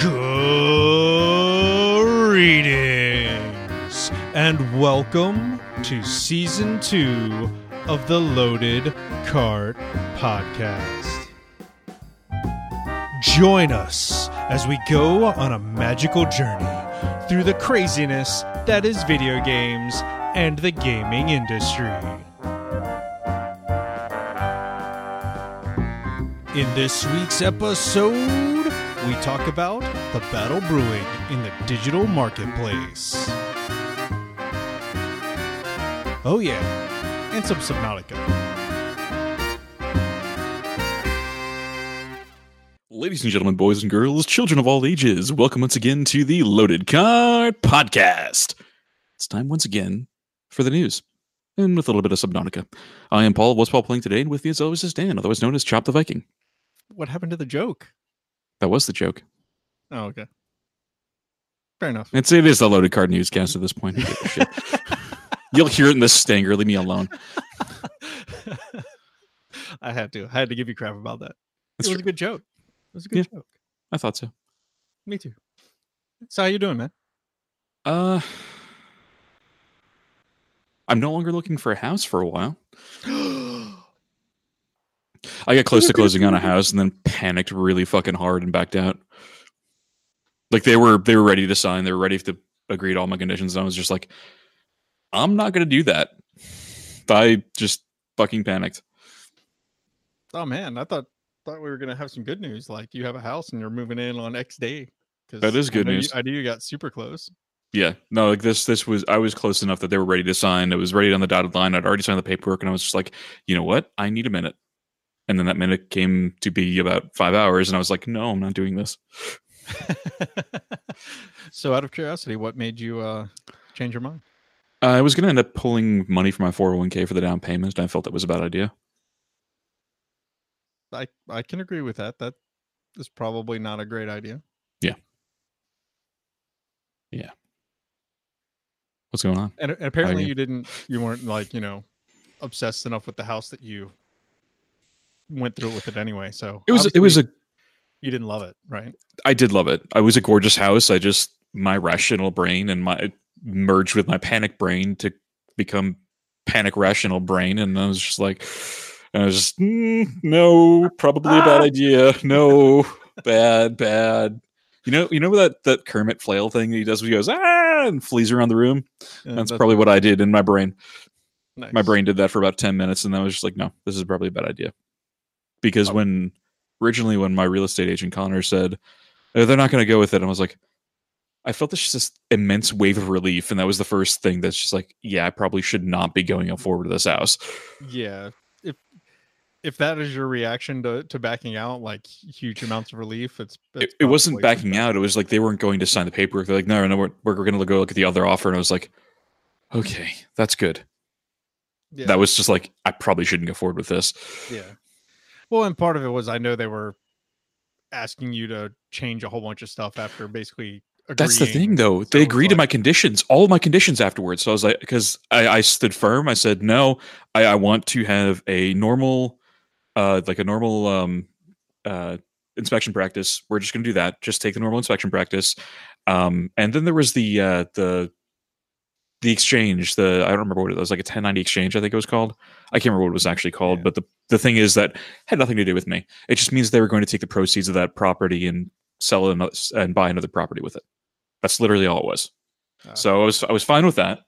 Greetings and welcome to season two of the Loaded Cart Podcast. Join us as we go on a magical journey through the craziness that is video games and the gaming industry. In this week's episode, we talk about the battle brewing in the digital marketplace. Oh, yeah, and some Subnautica. Ladies and gentlemen, boys and girls, children of all ages, welcome once again to the Loaded Cart Podcast. It's time once again for the news, and with a little bit of Subnautica. I am Paul, was Paul playing today, and with me as always is Dan, otherwise known as Chop the Viking. What happened to the joke? That was the joke. Oh, okay. Fair enough. It's it is the Loaded Cart newscast at this point. Who gives a shit? You'll hear it in the stinger. Leave me alone. I had to. I had to give you crap about that. That's it was true. a good joke. It was a good joke. I thought so. Me too. So how you doing, man? Uh, I'm no longer looking for a house for a while. I got close to closing on a house and then panicked really fucking hard and backed out. Like they were they were ready to sign, they were ready to agree to all my conditions, and I was just like, I'm not gonna do that. I just fucking panicked. oh man, I thought thought we were gonna have some good news. Like you have a house and you're moving in on X day. That is I good you- news. I knew you got super close. Yeah, no, like this this was I was close enough that they were ready to sign. It was ready on the dotted line. I'd already signed the paperwork, and I was just like, you know what? I need a minute. And then that minute came to be about five hours, and I was like, no, I'm not doing this. so out of curiosity, what made you uh change your mind? Uh, I was going to end up pulling money from my 401k for the down payment, and I felt that was a bad idea. I I can agree with that. That is probably not a great idea. Yeah. Yeah. What's going on? And, and apparently you? you didn't you weren't like, you know, obsessed enough with the house that you went through it with it anyway. So It was it was a you didn't love it, right? I did love it. I was a gorgeous house. I just my rational brain and my merged with my panic brain to become panic rational brain, and I was just like, I was just "Mm, no, probably a bad Ah. idea. No, bad, bad. You know, you know that that Kermit flail thing that he does. Where he goes ah and flees around the room. Yeah, That's probably what I did in my brain. nice. my brain did that for about 10 minutes and then I was just like, no, this is probably a bad idea. Because Oh. when originally when my real estate agent Connor said "Oh, they're not going to go with it, I was like, I felt this just immense wave of relief. And that was the first thing that's just like, yeah, I probably should not be going forward to this house. Yeah. If if that is your reaction to, to backing out, like huge amounts of relief, it's, It, it's it wasn't backing out. It was like they weren't going to sign the paperwork. They're like, no, no, we're, we're going to go look at the other offer. And I was like, okay, that's good. Yeah. That was just like, I probably shouldn't go forward with this. Yeah. Well, and part of it was I know they were asking you to change a whole bunch of stuff after basically. That's the thing, though. So They agreed to my conditions, all of my conditions afterwards. So I was like, because I, I stood firm. I said, no, I, I want to have a normal, uh, like a normal um, uh, inspection practice. We're just going to do that. Just take the normal inspection practice. Um, and then there was the uh, the the exchange. The I don't remember what it was. Like a 1090 exchange, I think it was called. I can't remember what it was actually called. Yeah. But the the thing is that had nothing to do with me. It just means they were going to take the proceeds of that property and sell it ano- and buy another property with it. That's literally all it was. Ah. So I was I was fine with that.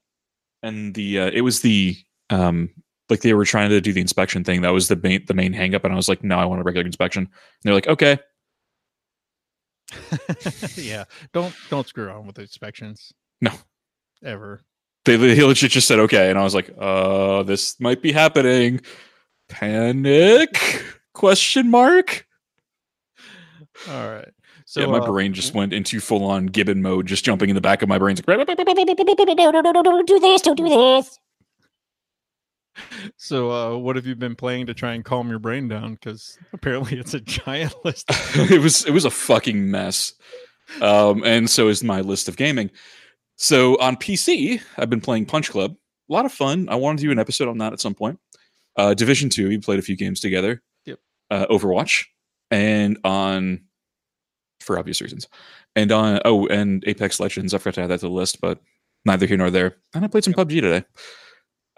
And the uh, it was the um like they were trying to do the inspection thing. That was the main the main hang up and I was like, "No, I want a regular inspection." And they're like, "Okay." yeah. Don't don't screw around with inspections. No. Ever. They he legit just said, "Okay." And I was like, "Uh, this might be happening." Panic? Question mark? All right. So yeah, my uh, brain just went into full on Gibbon mode, just jumping in the back of my brain. It's like, Don't do this, don't do this. So, uh, what have you been playing to try and calm your brain down? Because apparently, it's a giant list. it was it was a fucking mess. Um, and so is my list of gaming. So on PC, I've been playing Punch Club. A lot of fun. I want to do an episode on that at some point. Uh, Division Two, we played a few games together. Yep. Uh, Overwatch, and on for obvious reasons. And on oh, and Apex Legends, I forgot to add that to the list, but neither here nor there. And I played some PUBG today.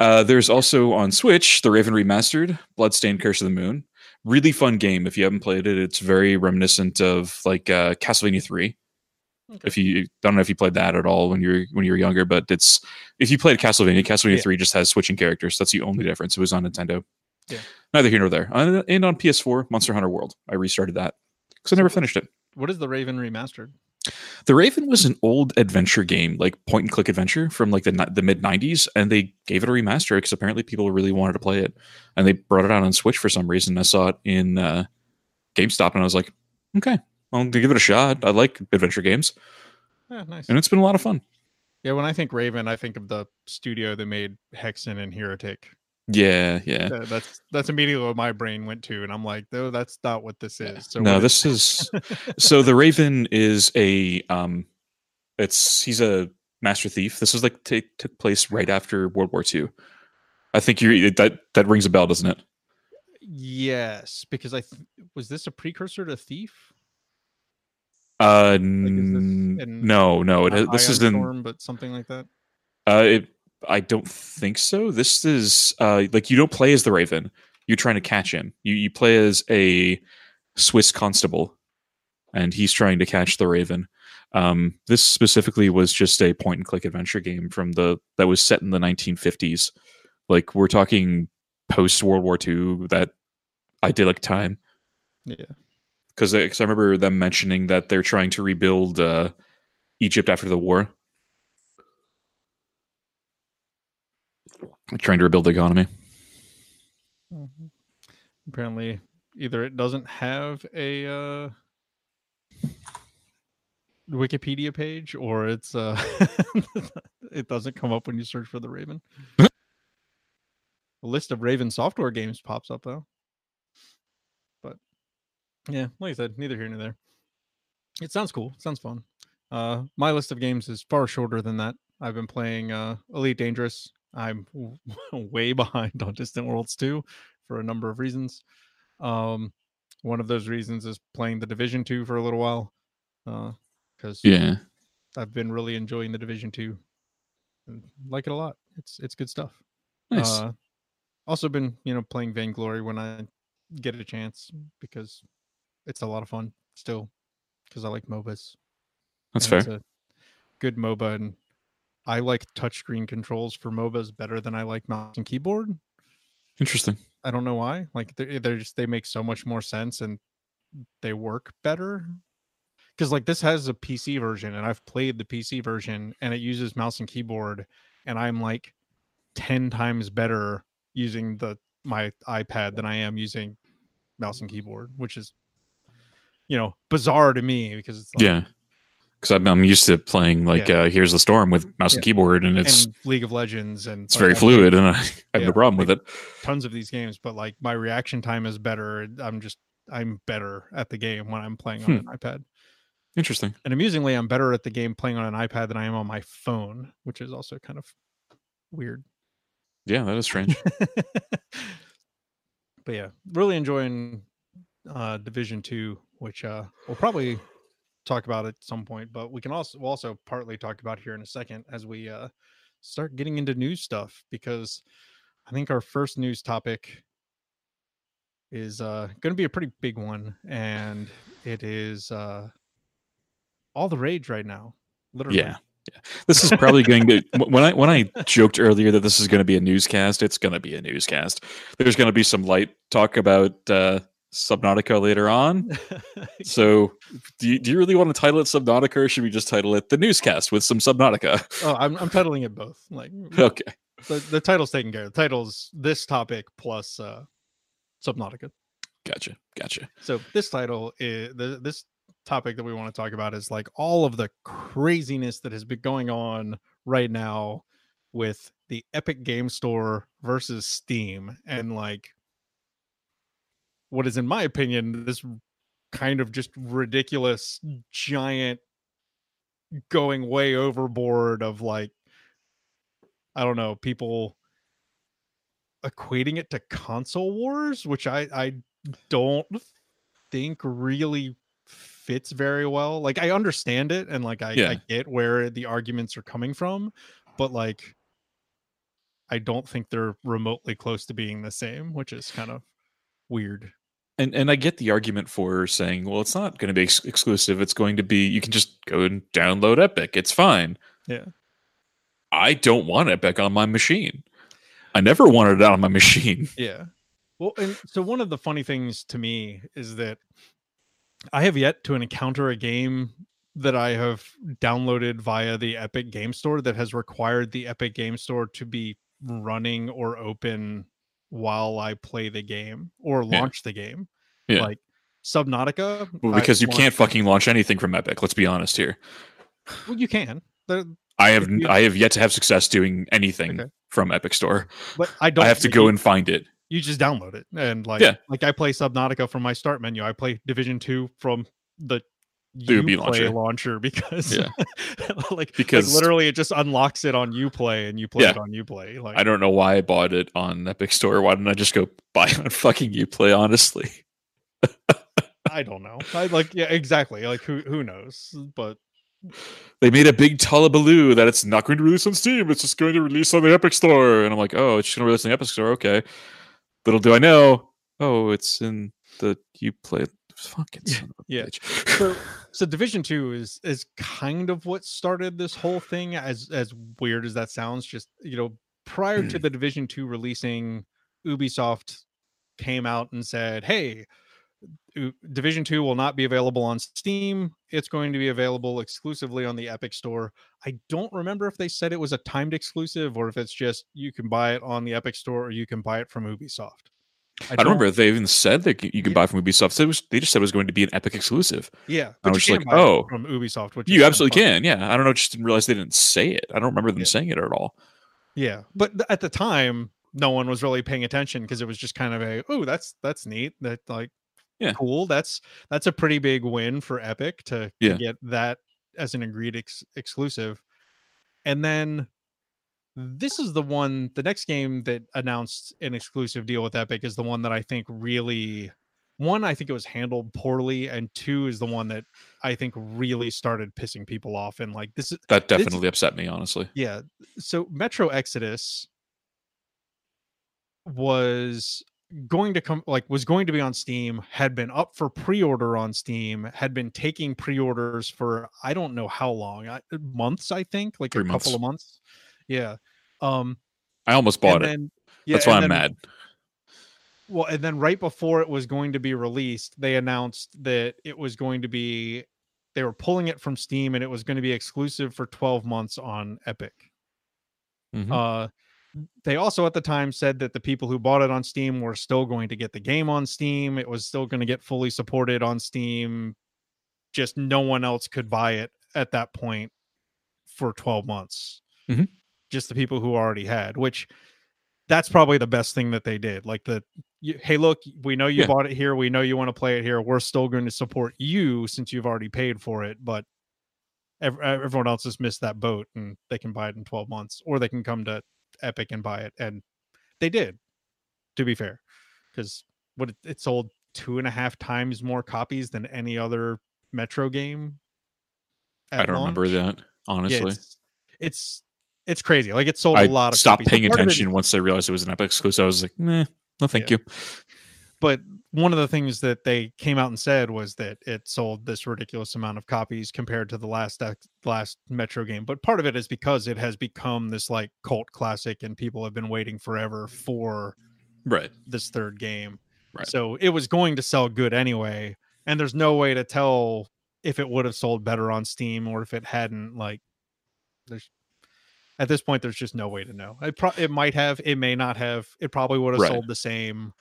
Uh, there's also on Switch the Raven Remastered, Bloodstained Curse of the Moon. Really fun game. If you haven't played it, it's very reminiscent of like uh, Castlevania Three. Okay. If you don't know if you played that at all when you're when you were younger, but it's if you played Castlevania, Castlevania Yeah. Three just has switching characters. That's the only difference. It was on Nintendo. Yeah. Neither here nor there. Uh, And on PS4, Monster Hunter World. I restarted that because I never finished it. What is the Raven remastered? The Raven was an old adventure game, like point and click adventure from like the the mid '90s, and they gave it a remaster because apparently people really wanted to play it, and they brought it out on Switch for some reason. I saw it in uh, GameStop, and I was like, okay, I'll give it a shot. I like adventure games, Yeah, nice. and it's been a lot of fun. Yeah, when I think Raven, I think of the studio that made Hexen and Heretic. Yeah, yeah. That- that's that's immediately what my brain went to, and I'm like, no, that's not what this is. So no, this is so the Raven is a um, it's he's a master thief. This is like take took place right after World War II. I think you that that rings a bell, doesn't it? yes, because I th- was this a precursor to Thief? Uh, is this n- in- no, no. It, this is in. Storm, but something like that. Uh, it, I don't think so. This is uh, like you don't play as the Raven. You're trying to catch him. You you play as a Swiss constable, and he's trying to catch the Raven. Um, this specifically was just a point and click adventure game from the that was set in the 1950s. Like we're talking post World War II, that idyllic time. Yeah. Because I, remember them mentioning that they're trying to rebuild uh, Egypt after the war. Trying to rebuild the economy. Mhm. Apparently, either it doesn't have a uh, Wikipedia page, or it's uh, it doesn't come up when you search for the Raven. a list of Raven software games pops up though. Yeah, like I said, neither here nor there. It sounds cool. It sounds fun. Uh, my list of games is far shorter than that. I've been playing uh, Elite Dangerous. I'm w- way behind on Distant Worlds 2 for a number of reasons. Um, one of those reasons is playing the Division 2 for a little while. Because Yeah. I've been really enjoying the Division 2. and like it a lot. It's it's good stuff. Nice. Uh, also been, you know, playing Vainglory when I get a chance because it's a lot of fun still because I like MOBAs. That's and fair. It's a good MOBA, and I like touchscreen controls for MOBAs better than I like mouse and keyboard. Interesting. I don't know why. Like they're, they're just they make so much more sense and they work better. Because like this has a PC version, and I've played the PC version, and it uses mouse and keyboard, and I'm like ten times better using the my iPad than I am using mouse and keyboard, which is you know bizarre to me because it's like, Yeah. Because I'm, I'm used to playing like uh, Heroes of the Storm with mouse and keyboard, and it's and League of Legends and it's like, very fluid, and I, I have Yeah, no problem with it. tons of these games, but like my reaction time is better. I'm just I'm better at the game when I'm playing on Hmm. an iPad. Interesting. And amusingly, I'm better at the game playing on an iPad than I am on my phone, which is also kind of weird. Yeah, that is strange. but yeah, really enjoying uh Division 2, which uh we'll probably talk about at some point, but we can also we'll also partly talk about here in a second as we uh start getting into news stuff because I think our first news topic is uh going to be a pretty big one and it is uh all the rage right now. Literally. Yeah. Yeah. This is probably going to when I when I joked earlier that this is going to be a newscast, it's going to be a newscast. There's going to be some light talk about uh Subnautica later on. So, do you, do you really want to title it Subnautica or should we just title it the newscast with some Subnautica? oh, I'm I'm titling it both. Like Okay. the, the title's taken care of. The title's this topic plus uh Subnautica. Gotcha. Gotcha. So this title is the this topic that we want to talk about is like all of the craziness that has been going on right now with the Epic Game Store versus Steam and like what is in my opinion this kind of just ridiculous giant going way overboard of like I don't know, people equating it to console wars, which I I don't think really fits very well. Like I understand it and like I, Yeah. I get where the arguments are coming from, but like I don't think they're remotely close to being the same, which is kind of weird. And and I get the argument for saying, well, it's not going to be ex- exclusive. It's going to be you can just go and download Epic. It's fine. Yeah. I don't want Epic on my machine. I never wanted it on my machine. Yeah. Well, and so one of the funny things to me is that I have yet to encounter a game that I have downloaded via the Epic Game Store that has required the Epic Game Store to be running or open while I play the game or Yeah. launch the game. Yeah. Like Subnautica. Well, I because you can't fucking launch anything from Epic. Let's be honest here. Well, you can. There- I have you- I have yet to have success doing anything Okay. from Epic Store. But I don't I have to go you- and find it. you just download it and like Yeah. like I play Subnautica from my start menu. I play Division Two from the Uplay launcher. launcher because Yeah. like Because- like literally it just unlocks it on Uplay and you play it Yeah. on Uplay. Like I don't know why I bought it on Epic Store. Why didn't I just go buy it on fucking Uplay? Honestly, I don't know. I like yeah exactly like who who knows but they made a big hullabaloo that it's not going to release on Steam. It's just going to release on the Epic Store, and I'm like, oh, it's just going to release on the Epic Store. Okay. Little do I know, oh, it's in the Uplay. Fucking son of a Yeah. bitch. so so Division Two is is kind of what started this whole thing. As as weird as that sounds, just you know, prior to hmm. the Division Two releasing, Ubisoft came out and said, "Hey, Division Two will not be available on Steam. It's going to be available exclusively on the Epic Store." I don't remember if they said it was a timed exclusive or if it's just you can buy it on the Epic Store or you can buy it from Ubisoft. I don't remember if they even said that you can Yeah. buy from Ubisoft. It was, they just said it was going to be an Epic exclusive. Yeah, I was you just can like, oh, from Ubisoft, which You absolutely fun. can. Yeah. I don't know. Just didn't realize they didn't say it. I don't remember them Yeah. saying it at all. Yeah, but at the time, no one was really paying attention because it was just kind of a oh, that's that's neat. That like, Yeah. cool. That's that's a pretty big win for Epic to, to Yeah. get that as an agreed ex- exclusive. And then this is the one. The next game that announced an exclusive deal with Epic is the one that I think really. One, I think it was handled poorly, and two is the one that I think really started pissing people off. And like this is That This- definitely upset me, honestly. yeah. So Metro Exodus was going to come like was going to be on Steam, had been up for pre-order on Steam, had been taking pre-orders for I don't know how long, I, months I think, like Three a months. couple of months. Yeah. Um I almost bought and it. then yeah, That's why I'm then- mad. Well, and then right before it was going to be released, they announced that it was going to be they were pulling it from Steam and it was going to be exclusive for 12 months on Epic. Mhm. Uh, they also at the time said that the people who bought it on Steam were still going to get the game on Steam. It was still going to get fully supported on Steam. Just no one else could buy it at that point for 12 months. Mhm. Just the people who already had, which that's probably the best thing that they did. Like the, you, hey, look, we know you Yeah. bought it here. We know you want to play it here. We're still going to support you since you've already paid for it. But ev- everyone else has missed that boat and they can buy it in 12 months or they can come to Epic and buy it. And they did, to be fair, because what it, it sold two and a half times more copies than any other Metro game. I don't remember launch. that, Yeah, honestly. it's, it's it's crazy. Like it sold I a lot of stopped copies. paying Part of it- attention once I realized it was an Epic exclusive. I was like, nah, no, thank Yeah. you. but one of the things that they came out and said was that it sold this ridiculous amount of copies compared to the last last Metro game. But part of it is because it has become this like cult classic, and people have been waiting forever for Right. this third game. Right. So it was going to sell good anyway, and there's no way to tell if it would have sold better on Steam or if it hadn't. Like, there's at this point, there's just no way to know. It pro- it might have, it may not have. It probably would have Right. sold the same.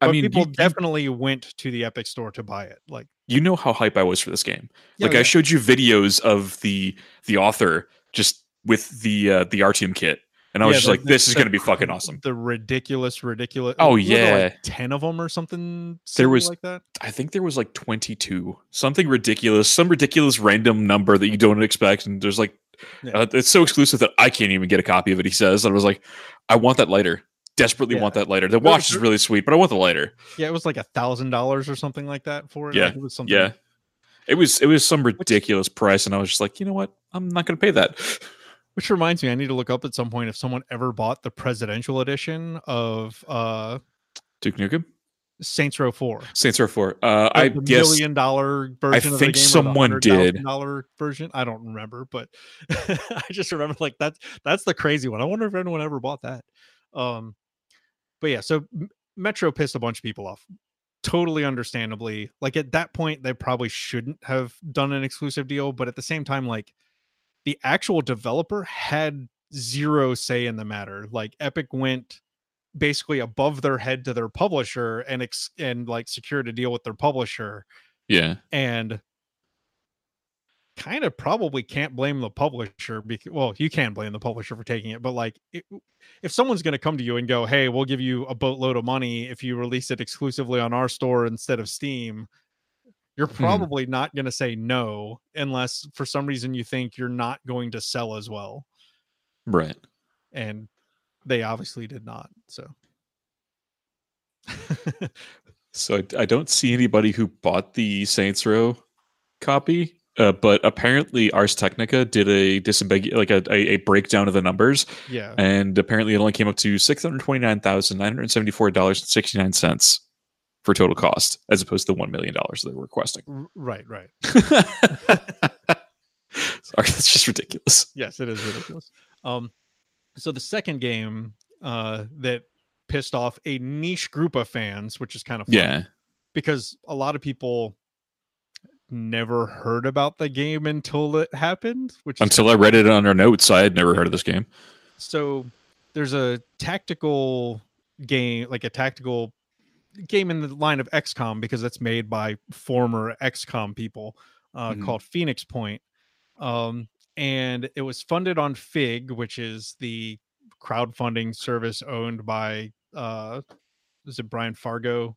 I But mean, people you, you- definitely went to the Epic store to buy it. Like, you know how hype I was for this game. yeah, like yeah. I showed you videos of the the author just with the uh, the Artyom kit, and I was Yeah, just the- like, the- this is going to be fucking awesome. The ridiculous, ridiculous. Oh, what were there, yeah. like ten of them or something. There was- like that. I think there was like 22, something ridiculous, some ridiculous random number that you don't expect, and there's like, Yeah. uh, it's so exclusive that I can't even get a copy of it. He says, and I was like, I want that lighter, desperately Yeah. want that lighter. The watch is really sweet, but I want the lighter. Yeah, it was like a thousand dollars or something like that for it. Yeah, Like, it was something. Yeah, It was it was some ridiculous price, and I was just like, you know what? I'm not going to pay that. Which reminds me, I need to look up at some point if someone ever bought the presidential edition of uh Duke Nukem, Saints Row 4. Saints Row Four. Uh, I the guess million dollar version of think the game someone did. dollar version. I don't remember, but I just remember like that's that's the crazy one. I wonder if anyone ever bought that. Um, but yeah, so Metro pissed a bunch of people off. Totally understandably. Like at that point, they probably shouldn't have done an exclusive deal, but at the same time, like the actual developer had zero say in the matter. Like Epic went basically above their head to their publisher and ex- and like secured a deal with their publisher yeah, and kind of probably can't blame the publisher because well you can blame the publisher for taking it but like it, if someone's going to come to you and go hey we'll give you a boatload of money if you release it exclusively on our store instead of steam you're Hmm. probably not going to say no unless for some reason you think you're not going to sell as well right. and they obviously did not so So I, I don't see anybody who bought the Saints Row copy, uh, but apparently Ars Technica did a disambig like a, a, a breakdown of the numbers, yeah and apparently it only came up to six hundred twenty nine thousand nine hundred seventy four dollars and sixty nine cents for total cost, as opposed to the one million dollars they were requesting. Right right Sorry, that's just ridiculous. yes it is ridiculous um so the second game uh that pissed off a niche group of fans which is kind of funny, Yeah, because a lot of people never heard about the game until it happened which until I read it on our notes, I had never heard of this game. so there's a tactical game like a tactical game in the line of XCOM because that's made by former XCOM people uh, Mhm. called Phoenix Point. Um, and it was funded on Fig, which is the crowdfunding service owned by uh is it Brian Fargo?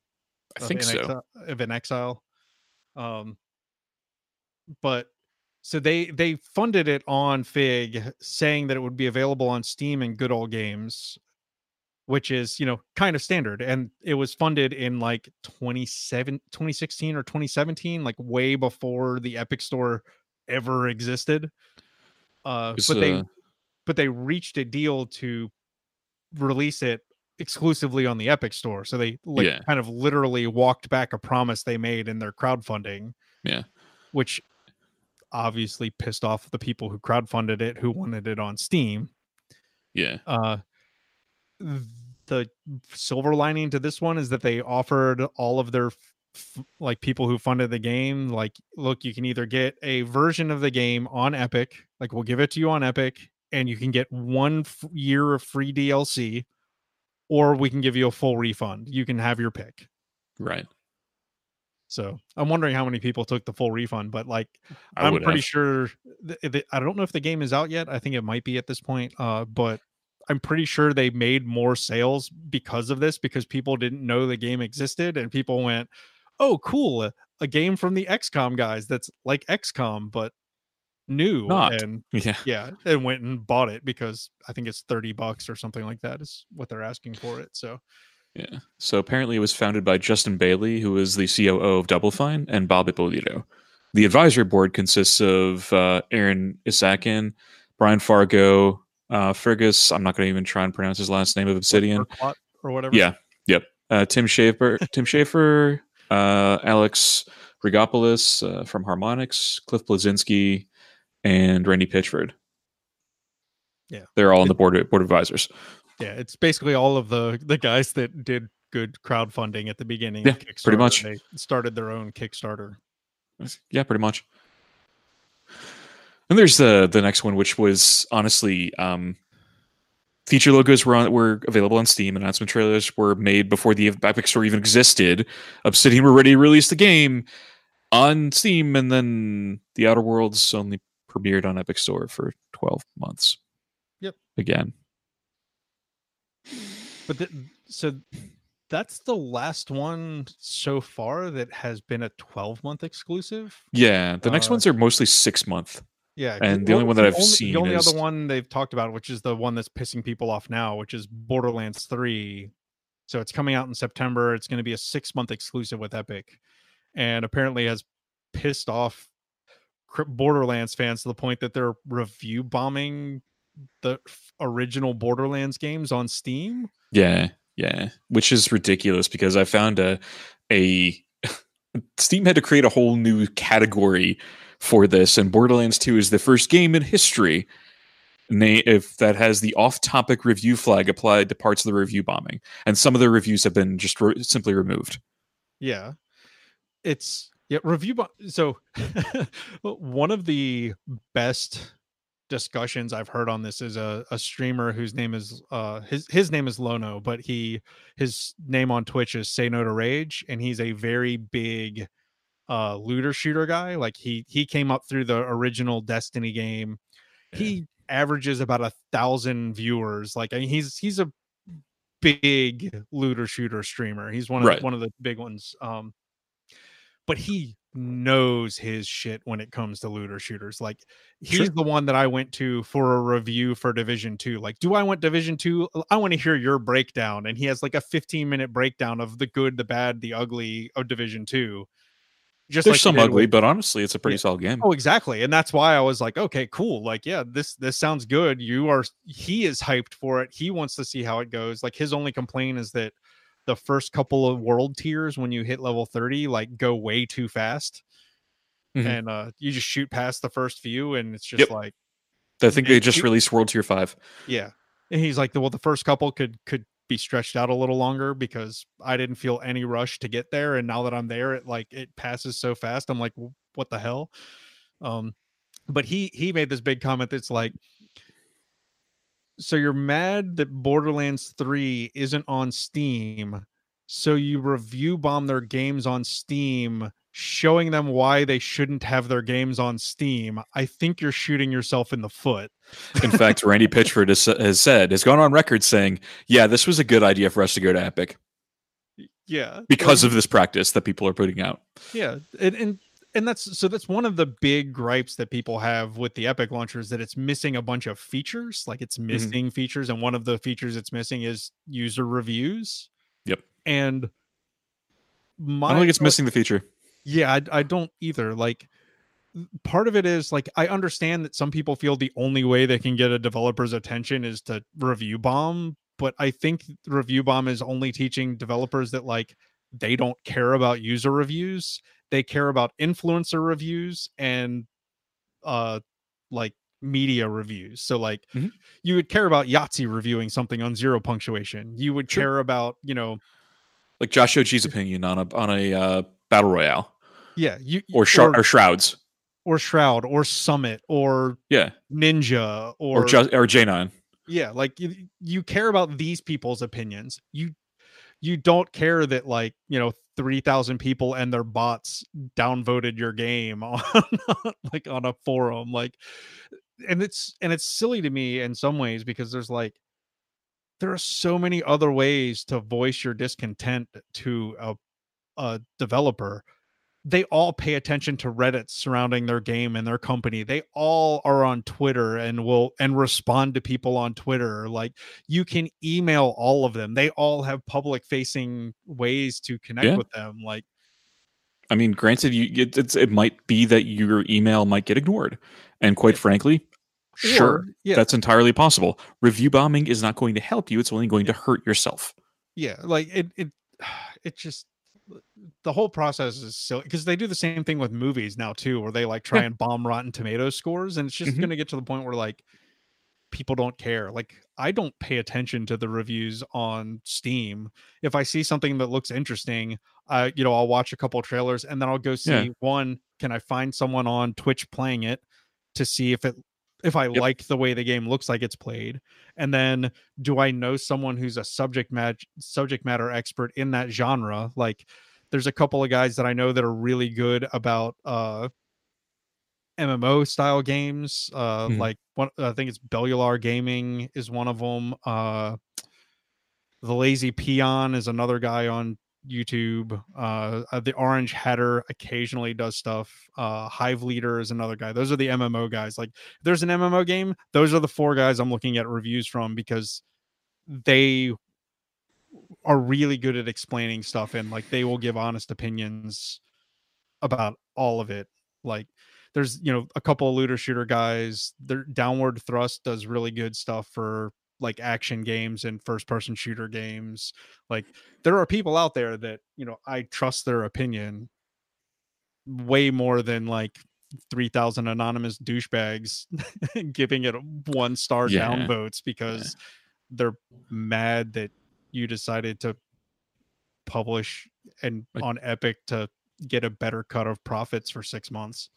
I think so. Exile, of inXile. Um, but so they they funded it on Fig, saying that it would be available on Steam and Good Old Games, which is you know kind of standard. And it was funded in like 27, 2016 or 2017, like way before the Epic Store ever existed. Uh, It's, but they uh, but they reached a deal to release it exclusively on the Epic Store. So they like Yeah. kind of literally walked back a promise they made in their crowdfunding. Yeah. Which obviously pissed off the people who crowdfunded it who wanted it on Steam. yeah, Uh the silver lining to this one is that they offered all of their like people who funded the game like look you can either get a version of the game on epic like we'll give it to you on epic and you can get one f- year of free dlc or we can give you a full refund you can have your pick right. so i'm wondering how many people took the full refund but like I I'm pretty have. sure. Th- th- I don't know if the game is out yet. I think it might be at this point. Uh, but I'm pretty sure they made more sales because of this because people didn't know the game existed and people went, "Oh, cool, a, a game from the XCOM guys that's like XCOM but new." Not. And Yeah, yeah, and went and bought it because I think it's 30 bucks or something like that is what they're asking for it. So yeah. So apparently, it was founded by Justin Bailey, who is the COO of Double Fine, and Bob Ippolito. The advisory board consists of uh, Aaron Isaksen, Brian Fargo, uh, Feargus. I'm not going to even try and pronounce his last name of Obsidian. Urquhart or whatever. Yeah, yep. Uh, Tim Schafer, Tim Schafer, uh, Alex Rigopoulos uh, from Harmonix, Cliff Bleszinski, and Randy Pitchford. Yeah. they're all on the board board of advisors. Yeah, it's basically all of the the guys that did good crowdfunding at the beginning. Yeah, pretty much. They started their own Kickstarter. Yeah, pretty much. And there's the the next one, which was honestly um, feature logos were on, were available on Steam. Announcement trailers were made before the Epic Store even existed. Obsidian were ready to release the game on Steam, and then the Outer Worlds only premiered on Epic Store for 12 months. Yep. Again, But th- so that's the last one so far that has been a 12 month exclusive. yeah. The next Uh, ones are mostly six month. Yeah, And the only one that I've only, seen the only is- other one they've talked about, which is the one that's pissing people off now, which is Borderlands 3. So it's coming out in September. It's going to be a six month exclusive with Epic, and apparently has pissed off Borderlands fans to the point that they're review bombing the original Borderlands games on Steam. Yeah, yeah, which is ridiculous because I found a a Steam had to create a whole new category for this, and Borderlands 2 is the first game in history if that has the off-topic review flag applied to parts of the review bombing, and some of the reviews have been just re- simply removed. Yeah. It's yeah, review bo- so one of the best discussions I've heard on this is a, a streamer whose name is uh his his name is Lono, but he his name on Twitch is Say No to Rage, and he's a very big uh looter shooter guy. Like he he came up through the original Destiny game. Yeah. He averages about a thousand viewers. Like I mean, he's he's a big looter shooter streamer. He's one of Right. the, one of the big ones. Um, but he knows his shit when it comes to looter shooters. Like he's Sure. the one that I went to for a review for Division Two. Like, do I want Division Two? I want to hear your breakdown. And he has like a 15 minute breakdown of the good, the bad, the ugly of Division Two. Just There's like some ugly, with- but honestly, it's a pretty Yeah. solid game. Oh, exactly. And that's why I was like, okay, cool. Like, yeah, this this sounds good. You are he is hyped for it. He wants to see how it goes. Like his only complaint is that the first couple of world tiers when you hit level 30 like go way too fast. Mhm. And uh you just shoot past the first few and it's just Yep. like I think they just you- released World Tier Five. yeah. And he's like, well, the first couple could could be stretched out a little longer because I didn't feel any rush to get there. And now that I'm there, it like it passes so fast. I'm like, what the hell? Um, but he he made this big comment that's like, so you're mad that Borderlands 3 isn't on Steam, so you review bomb their games on Steam, showing them why they shouldn't have their games on Steam. I think you're shooting yourself in the foot. In fact, Randy Pitchford has, has said has gone on record saying, "Yeah, this was a good idea for us to go to Epic Yeah. because like- of this practice that people are putting out." yeah and, and and that's so that's one of the big gripes that people have with the epic launcher is that it's missing a bunch of features like it's mm-hmm. missing features and one of the features it's missing is user reviews Yep. and my I don't think it's missing the feature. Yeah I, I don't either like part of it is like i understand that some people feel the only way they can get a developer's attention is to review bomb but i think review bomb is only teaching developers that like they don't care about user reviews they care about influencer reviews and uh like media reviews so like Mhm. you would care about yahtzee reviewing something on zero punctuation you would Sure. care about you know Like Josh Og's opinion on a on a uh, battle royale yeah you or, shar- or shrouds. or shroud or summit or Yeah, ninja or or, just or J9. yeah like you, you care about these people's opinions you you don't care that like you know 3000 people and their bots downvoted your game on like on a forum like and it's and it's silly to me in some ways because there's like there are so many other ways to voice your discontent to a, a developer they all pay attention to reddit surrounding their game and their company. They all are on twitter and will and respond to people on twitter. Like you can email all of them. They all have public facing ways to connect Yeah. with them. Like I mean, granted, you it, it's, it might be that your email might get ignored, and quite frankly, sure, or- yeah. that's entirely possible. Review bombing is not going to help you; it's only going to hurt yourself. yeah. Like it it it just the whole process is silly because they do the same thing with movies now too where they like try and bomb rotten tomato scores and it's just Mhm. going to get to the point where like people don't care like i don't pay attention to the reviews on steam if i see something that looks interesting i you know i'll watch a couple trailers and then i'll go see Yeah. one can i find someone on twitch playing it to see if it if i Yep. like the way the game looks like it's played and then do i know someone who's a subject matter subject matter expert in that genre like there's a couple of guys that i know that are really good about uh mmo style games uh Mhm. like one i think it's bellular gaming is one of them uh the lazy peon is another guy on youtube uh uh, the orange Header occasionally does stuff uh hive leader is another guy those are the mmo guys like there's an mmo game those are the four guys i'm looking at reviews from because they are really good at explaining stuff and like they will give honest opinions about all of it. Like there's you know a couple of looter shooter guys. Their downward thrust does really good stuff for like action games and first person shooter games. Like there are people out there that you know I trust their opinion way more than like 3000 anonymous douchebags giving it one star Yeah. downvotes because they're mad that you decided to publish and Like- on epic to get a better cut of profits for six months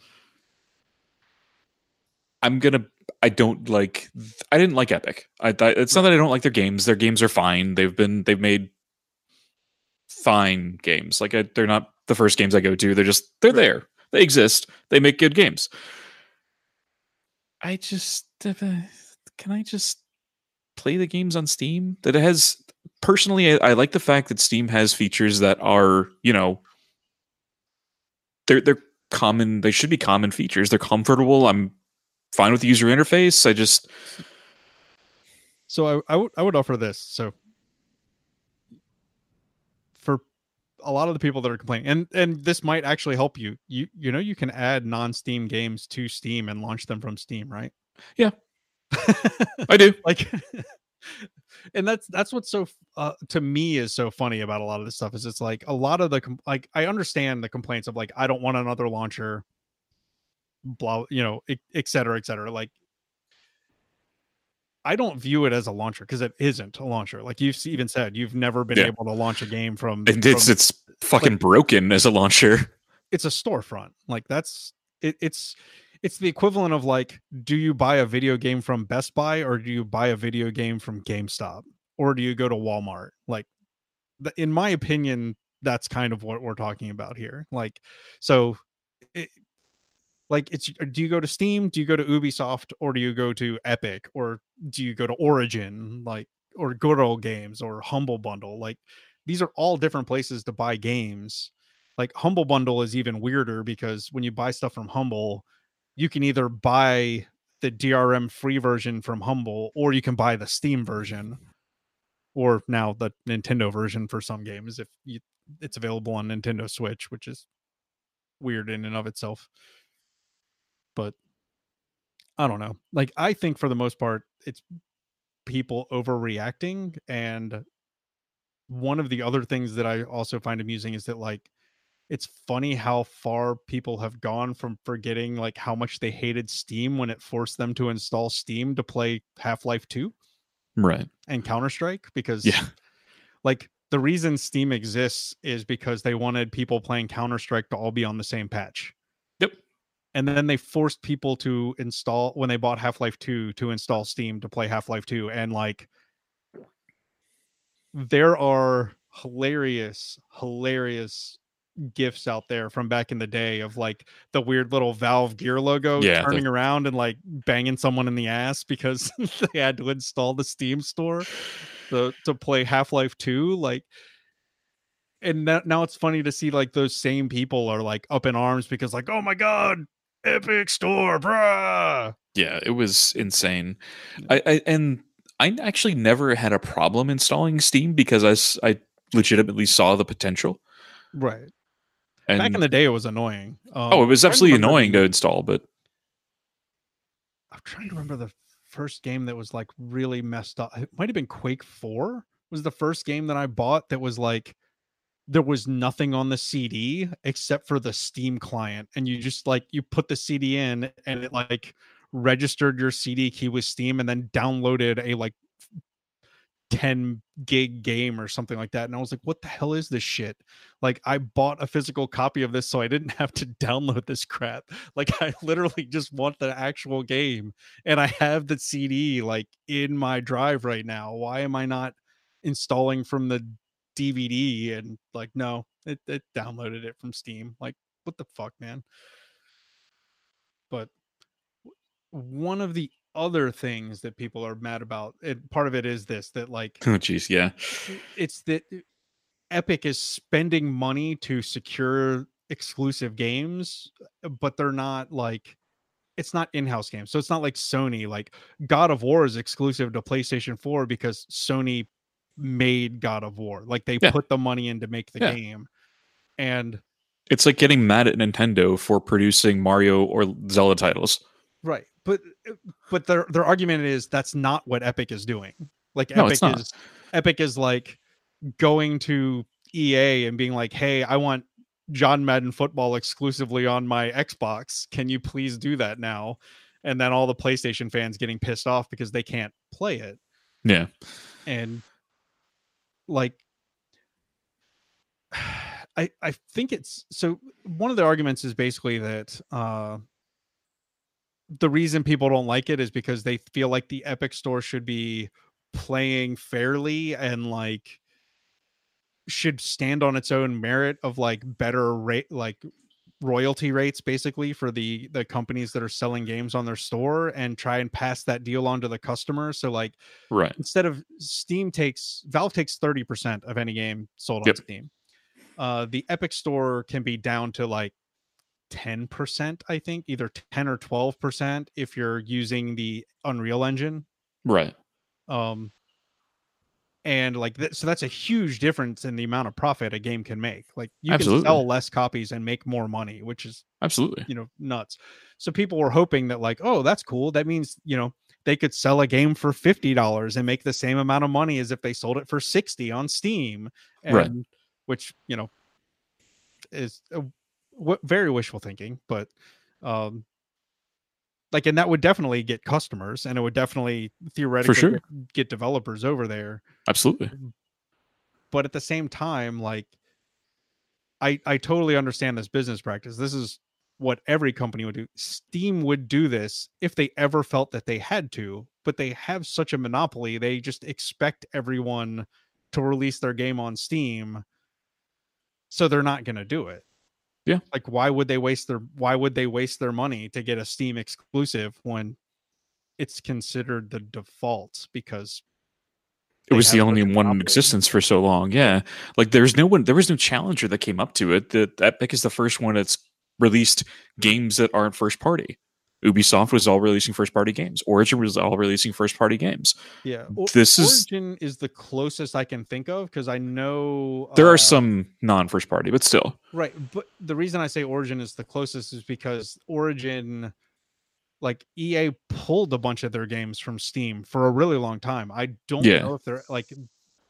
I'm gonna. I don't like. I didn't like Epic. I, I. It's not that I don't like their games. Their games are fine. They've been. They've made fine games. Like I, they're not the first games I go to. They're just. They're Right. there. They exist. They make good games. I just. uh, Can I just play the games on Steam? That it has. Personally, I, I like the fact that Steam has features that are. You know. They're they're common. They should be common features. They're comfortable. I'm fine with the user interface. I just So I, I would I would offer this. So for a lot of the people that are complaining, and and this might actually help you. You you know you can add non-Steam games to Steam and launch them from Steam, right? Yeah. I do. like, and that's that's what's so uh, to me is so funny about a lot of this stuff is it's like a lot of the like I understand the complaints of like I don't want another launcher, blah you know et, et cetera et cetera like. I don't view it as a launcher because it isn't a launcher. Like you've even said, you've never been Yeah. able to launch a game from. It- it's from- it's fucking broken as a launcher. it's a storefront. Like that's it, it's it's the equivalent of like, do you buy a video game from Best Buy or do you buy a video game from GameStop or do you go to Walmart? Like, in my opinion, that's kind of what we're talking about here. Like, so. It, like it's uh, do you go to steam do you go to ubisoft or do you go to epic or do you go to origin like or good old games or humble bundle? Like these are all different places to buy games. Like humble bundle is even weirder because when you buy stuff from humble you can either buy the drm free version from humble or you can buy the steam version or now the nintendo version for some games if you, it's available on nintendo switch which is weird in and of itself but i don't know like i think for the most part it's people overreacting and one of the other things that i also find amusing is that like it's funny how far people have gone from forgetting like how much they hated steam when it forced them to install steam to play half-life 2 Right. and counter-strike because Yeah. like the reason steam exists is because they wanted people playing counter-strike to all be on the same patch. And then they forced people to install when they bought half-life 2 to install steam to play half-life 2 and like there are hilarious hilarious gifts out there from back in the day of like the weird little valve gear logo Yeah, the- turning around and like banging someone in the ass because they had to install the steam store to, to play half-life 2 like and now it's funny to see like those same people are like up in arms because like oh my god epic store bruh Yeah, it was insane. I, I and I actually never had a problem installing Steam because I, I legitimately saw the potential. right And back in the day it was annoying um, oh, it was trying to absolutely annoying to install, but I'm trying to remember the first game that was like really messed up. It might have been Quake 4 was the first game that I bought that was like there was nothing on the CD except for the Steam client and you just like you put the CD in and it like registered your CD key with Steam and then downloaded a like 10 gig game or something like that and I was like what the hell is this shit? Like I bought a physical copy of this so I didn't have to download this crap. Like I literally just want the actual game and I have the CD like in my drive right now. Why am I not installing from the DVD? And like, no, it, it downloaded it from Steam. Like, what the fuck, man? But one of the other things that people are mad about, and part of it is this that like oh jeez, yeah. it's that uh, Epic is spending money to secure exclusive games, uh, but they're not like it's not in-house games. So it's not like Sony like God of War is exclusive to PlayStation 4 because Sony made God of War. Like they Yeah. put the money in to make the Yeah. game. And It's like getting mad at Nintendo for producing Mario or Zelda titles. Right. But uh, but their their argument is that's not what Epic is doing. Like No, Epic is Epic is like going to EA and being like, "Hey, I want John Madden football exclusively on my Xbox. Can you please do that now?" And then all the PlayStation fans getting pissed off because they can't play it. Yeah. and like I I think it's so one of the arguments is basically that uh the reason people don't like it is because they feel like the Epic store should be playing fairly and like should stand on its own merit of like better rate like royalty rates basically for the the companies that are selling games on their store and try and pass that deal on to the customer so like Right. instead of Steam takes Valve takes 30% of any game sold Yep. on Steam. Uh the Epic store can be down to like 10%, I think, either 10 or 12% if you're using the Unreal Engine. Right. Um and like that, so that's a huge difference in the amount of profit a game can make. Like you Absolutely. can sell less copies and make more money, which is Absolutely. you know nuts so people were hoping that like oh that's cool that means you know they could sell a game for $50 and make the same amount of money as if they sold it for 60 on steam and Right. which you know is uh, w- very wishful thinking but um like and that would definitely get customers and it would definitely theoretically sure. get, get developers over there. Absolutely. Mm. but at the same time like i i totally understand this business practice. This is what every company would do. Steam would do this if they ever felt that they had to but they have such a monopoly they just expect everyone to release their game on steam so they're not going to do it Yeah. like why would they waste their why would they waste their money to get a steam exclusive when it's considered the default because It was the only one in existence for so long. Yeah. Like there's no one there was no challenger that came up to it. That Epic is the first one that's released games that aren't first party. Ubisoft was all releasing first party games. Origin was all releasing first party games. Yeah, or- This is- Origin is the closest I can think of because I know There uh, are some non first party, but still. right, but the reason I say Origin is the closest is because Origin, like EA, pulled a bunch of their games from Steam for a really long time. I don't Yeah. know if they're like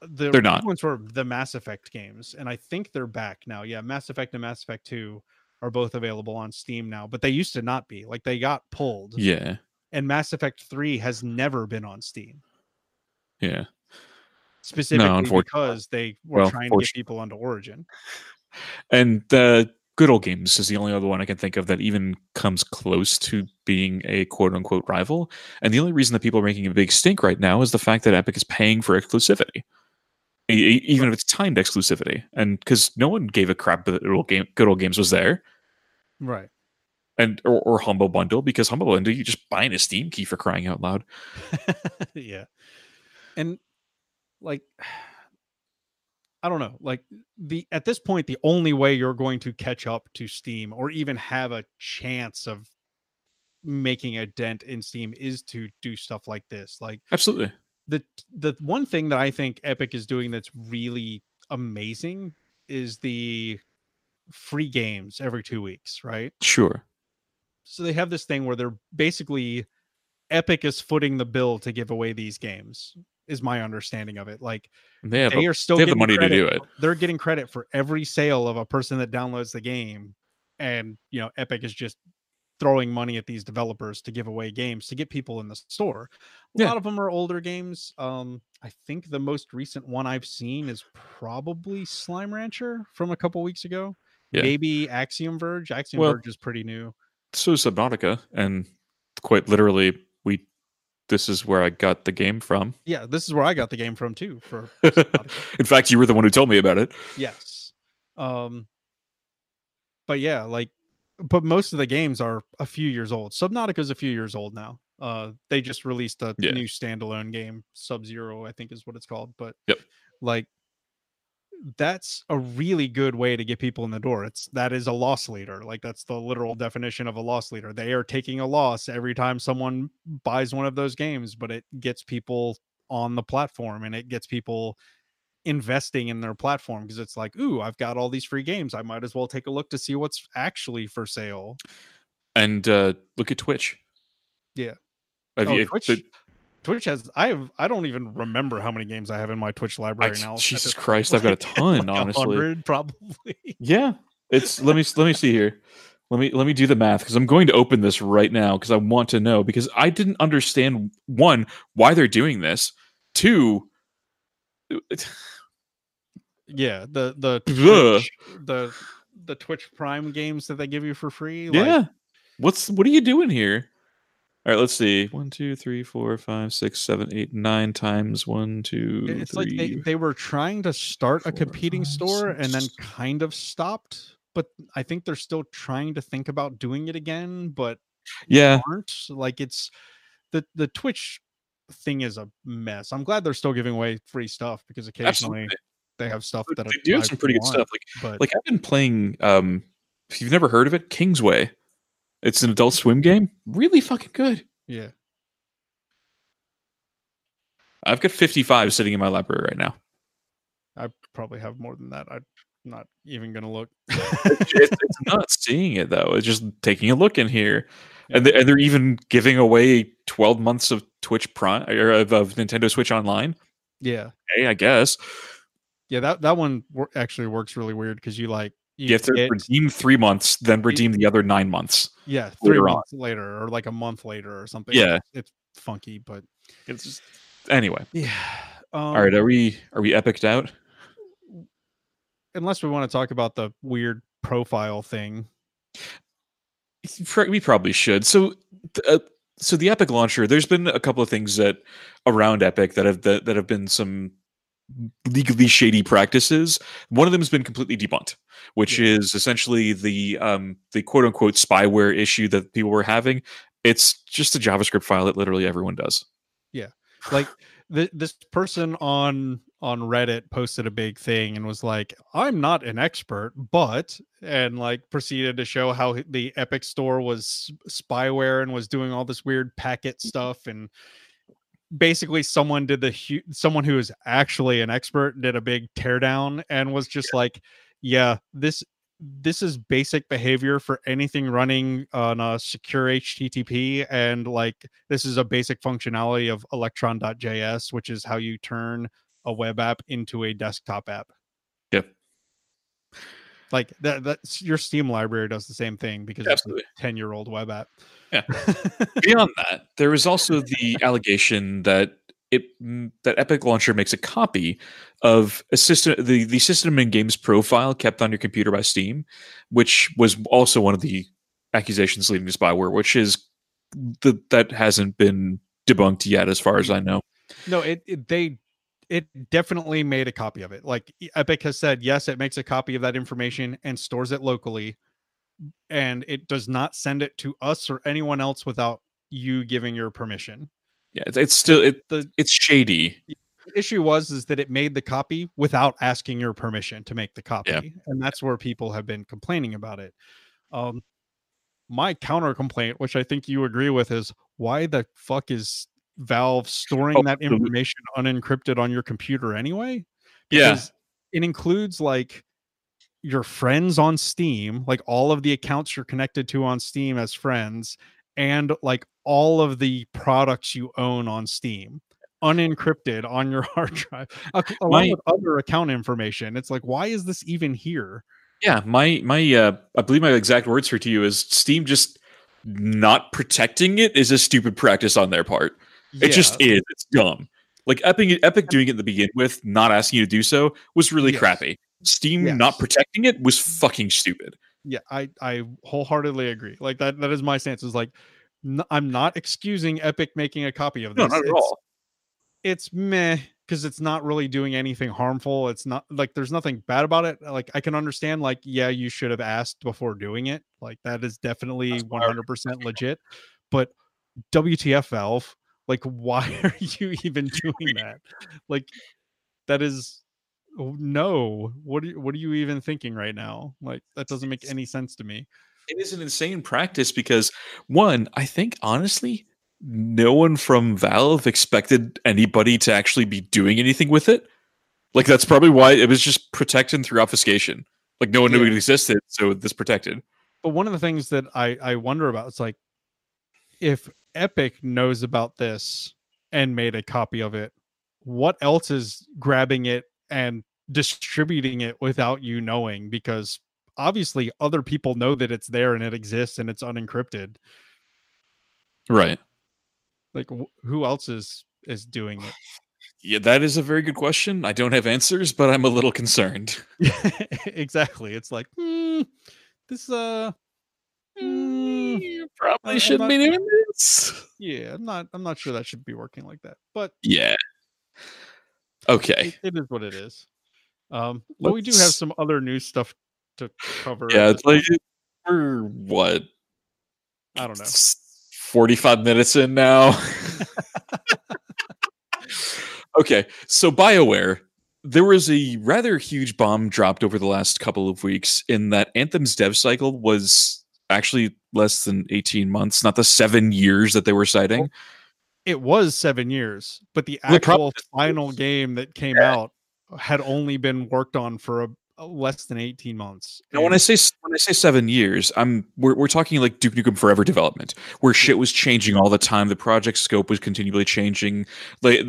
the They're not. ones were the Mass Effect games, and I think they're back now. Yeah, Mass Effect and Mass Effect Two are both available on Steam now, but they used to not be. Like they got pulled, Yeah. and Mass Effect Three has never been on Steam. Yeah. specifically unfortunately. because they were Well, trying to get people onto Origin. And the Good Old Games is the only other one I can think of that even comes close to being a quote unquote rival. And the only reason that people are making a big stink right now is the fact that Epic is paying for exclusivity. Even if it's timed exclusivity, and because no one gave a crap that Good Old, Game, Good Old Games was there, Right. and or, or Humble Bundle because Humble Bundle you just buying a Steam key for crying out loud. yeah. And like I don't know, like the at this point the only way you're going to catch up to Steam or even have a chance of making a dent in Steam is to do stuff like this. Like Absolutely, the the one thing that I think Epic is doing that's really amazing is the free games every 2 weeks, right? sure. so they have this thing where they're basically epic is footing the bill to give away these games is my understanding of it like They have, they a- are still they have the money to credit do for- it. they're getting credit for every sale of a person that downloads the game and you know epic is just throwing money at these developers to give away games to get people in the store a Yeah. lot of them are older games um i think the most recent one i've seen is probably slime rancher from a couple weeks ago Yeah. maybe axiom verge axiom Well, verge is pretty new so Subnautica, and quite literally, we this is where I got the game from. Yeah, this is where I got the game from too. For In fact, you were the one who told me about it. yes, um, but yeah, like, but most of the games are a few years old. Subnautica is a few years old now. Uh, they just released a Yeah. new standalone game, Sub Zero, I think is what it's called. But Yep. like, that's a really good way to get people in the door. It's that is a loss leader. Like that's the literal definition of a loss leader. They are taking a loss every time someone buys one of those games, but it gets people on the platform and it gets people investing in their platform because it's like, ooh, I've got all these free games. I might as well take a look to see what's actually for sale. And uh, look at Twitch. Yeah. Have Oh, you- Twitch, the- Twitch has I have I don't even remember how many games I have in my Twitch library I- now. Jesus. Christ, I've got a ton, Like honestly. 100 probably. Yeah, it's let me let me see here. Let me let me do the math because I'm going to open this right now because I want to know because I didn't understand one why they're doing this. Two, yeah, the the. Twitch, the the Twitch Prime games that they give you for free. like, yeah, what's what are you doing here? All right, let's see. One, two, three, four, five, six, seven, eight, nine times one, two, it's like they, they were trying to start a competing five, store and then kind of stopped. But I think they're still trying to think about doing it again, but yeah, aren't like it's the the Twitch thing is a mess. I'm glad they're still giving away free stuff because occasionally absolutely. they have stuff that They do have some pretty good want, stuff. Like But like I've been playing. Um, if you've never heard of it, Kingsway. It's an Adult Swim game. Really fucking good. yeah, I've got 55 sitting in my library right now. I probably have more than that. I'm not even gonna look. it's, it's not seeing it though. It's just taking a look in here, and, they, and they're even giving away 12 months of Twitch Prime or of, of Nintendo Switch Online. yeah, Hey, I guess yeah. That that one actually works really weird because you like you, you have to get- redeem three months, then redeem the other nine months. yeah three later on. months later or like a month later or something. Yeah. it's, it's funky, but It's just anyway. yeah. Um, All right, are we are we epicked out? unless we want to talk about the weird profile thing. We probably should. So, uh, so the Epic launcher. There's been a couple of things that around Epic that have that, that have been some legally shady practices. One of them has been completely debunked, which Yeah. is essentially the um the quote unquote spyware issue that people were having. It's just a JavaScript file that literally everyone does. Yeah, like th- this person on on reddit posted a big thing and was like i'm not an expert but and like proceeded to show how the epic store was spyware and was doing all this weird packet stuff and basically someone did the hu- someone who is actually an expert did a big teardown and was just like yeah this this is basic behavior for anything running on a secure http and like this is a basic functionality of electron.js which is how you turn a web app into a desktop app Yep. Like that that's your steam library does the same thing because Absolutely. it's a 10 year old web app Yeah. Beyond that, there is also the allegation that it mm, that Epic Launcher makes a copy of a system the the system and games profile kept on your computer by Steam, which was also one of the accusations leading to spyware, which is the, that hasn't been debunked yet, as far as I know. no it, it they it definitely made a copy of it. Like epic has said yes it makes a copy of that information and stores it locally and it does not send it to us or anyone else without you giving your permission. Yeah, it's, it's still it, the it's shady. The issue was is that it made the copy without asking your permission to make the copy and that's where people have been complaining about it. Um my counter complaint which i think you agree with is why the fuck is valve storing Oh, that information unencrypted on your computer anyway Yeah, because it includes like your friends on Steam, like all of the accounts you're connected to on Steam as friends, and like all of the products you own on Steam, unencrypted on your hard drive, along My- with other account information. It's like, why is this even here? Yeah, my my uh I believe my exact words for to you is Steam just not protecting it is a stupid practice on their part. It just is. It's dumb. Like Epic Epic doing it to begin with, not asking you to do so was really Yes. crappy. Steam Yes. not protecting it was fucking stupid. yeah, I I wholeheartedly agree. Like that that is my stance. Is like I'm not excusing Epic making a copy of No, this. not at It's- all. it's meh because it's not really doing anything harmful. It's not like there's nothing bad about it. Like I can understand, like, yeah, you should have asked before doing it. Like that is definitely That's why I 100% legit. But WTF Valve, like, why are you even doing that? Like, that is oh, no. What are you, what are you even thinking right now? Like that doesn't make any sense to me. It is an insane practice because one, I think honestly, no one from Valve expected anybody to actually be doing anything with it. Like that's probably why it was just protected through obfuscation. Like no one knew Yeah. it existed, so this protected. But one of the things that I I wonder about is like if Epic knows about this and made a copy of it, what else is grabbing it and distributing it without you knowing? Because obviously other people know that it's there and it exists and it's unencrypted. Right. Like wh- who else is is doing it? Yeah, that is a very good question. I don't have answers, but I'm a little concerned. exactly. It's like hmm, this uh mm, You probably I'm shouldn't not- be doing this. yeah, I'm not I'm not sure that should be working like that. But Yeah. Okay. it, it is what it is. Um, but we do have some other new stuff to cover. Yeah, it's like we're what? I don't know. 45 minutes in now. okay, so BioWare, there was a rather huge bomb dropped over the last couple of weeks in that Anthem's dev cycle was actually less than 18 months, not the seven years that they were citing. it was seven years, but the The actual is- final game that came Yeah. out had only been worked on for a, a less than 18 months. Now, when I say when I say seven years, I'm we're, we're talking like Duke Nukem Forever development, where shit was changing all the time. The project scope was continually changing. Like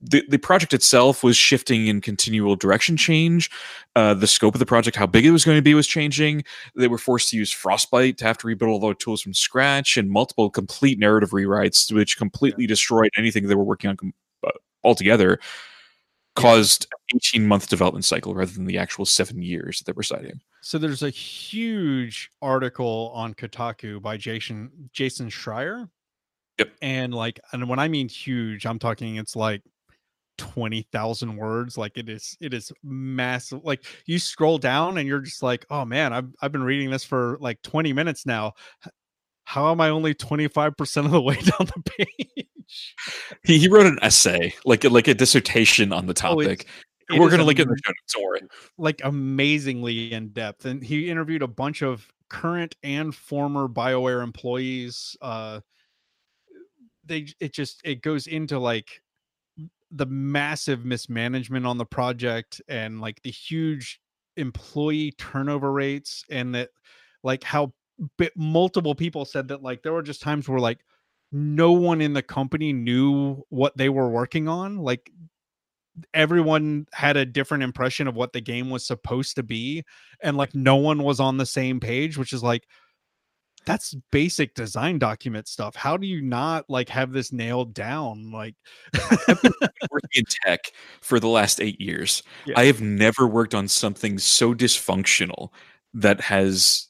the the project itself was shifting in continual direction change. Uh, the scope of the project, how big it was going to be, was changing. They were forced to use Frostbite to have to rebuild all their tools from scratch, and multiple complete narrative rewrites, which completely destroyed anything they were working on com- uh, altogether. Caused an 18 month development cycle rather than the actual seven years that they were citing. so there's a huge article on Kotaku by Jason Jason Schreier. Yep. And like, and when I mean huge, I'm talking it's like 20,000 words. Like it is, it is massive. Like you scroll down and you're just like, oh man, I've, I've been reading this for like 20 minutes now. How am I only 25% of the way down the page? He, he wrote an essay, like like a dissertation on the Oh, topic. it We're gonna link it in the show notes. Like amazingly in depth and he interviewed a bunch of current and former bioware employees uh they it just it goes into like the massive mismanagement on the project and like the huge employee turnover rates and that like how bi- multiple people said that like there were just times where like no one in the company knew what they were working on like everyone had a different impression of what the game was supposed to be and like no one was on the same page which is like that's basic design document stuff how do you not like have this nailed down like Working in tech for the last eight years, Yeah. I have never worked on something so dysfunctional that has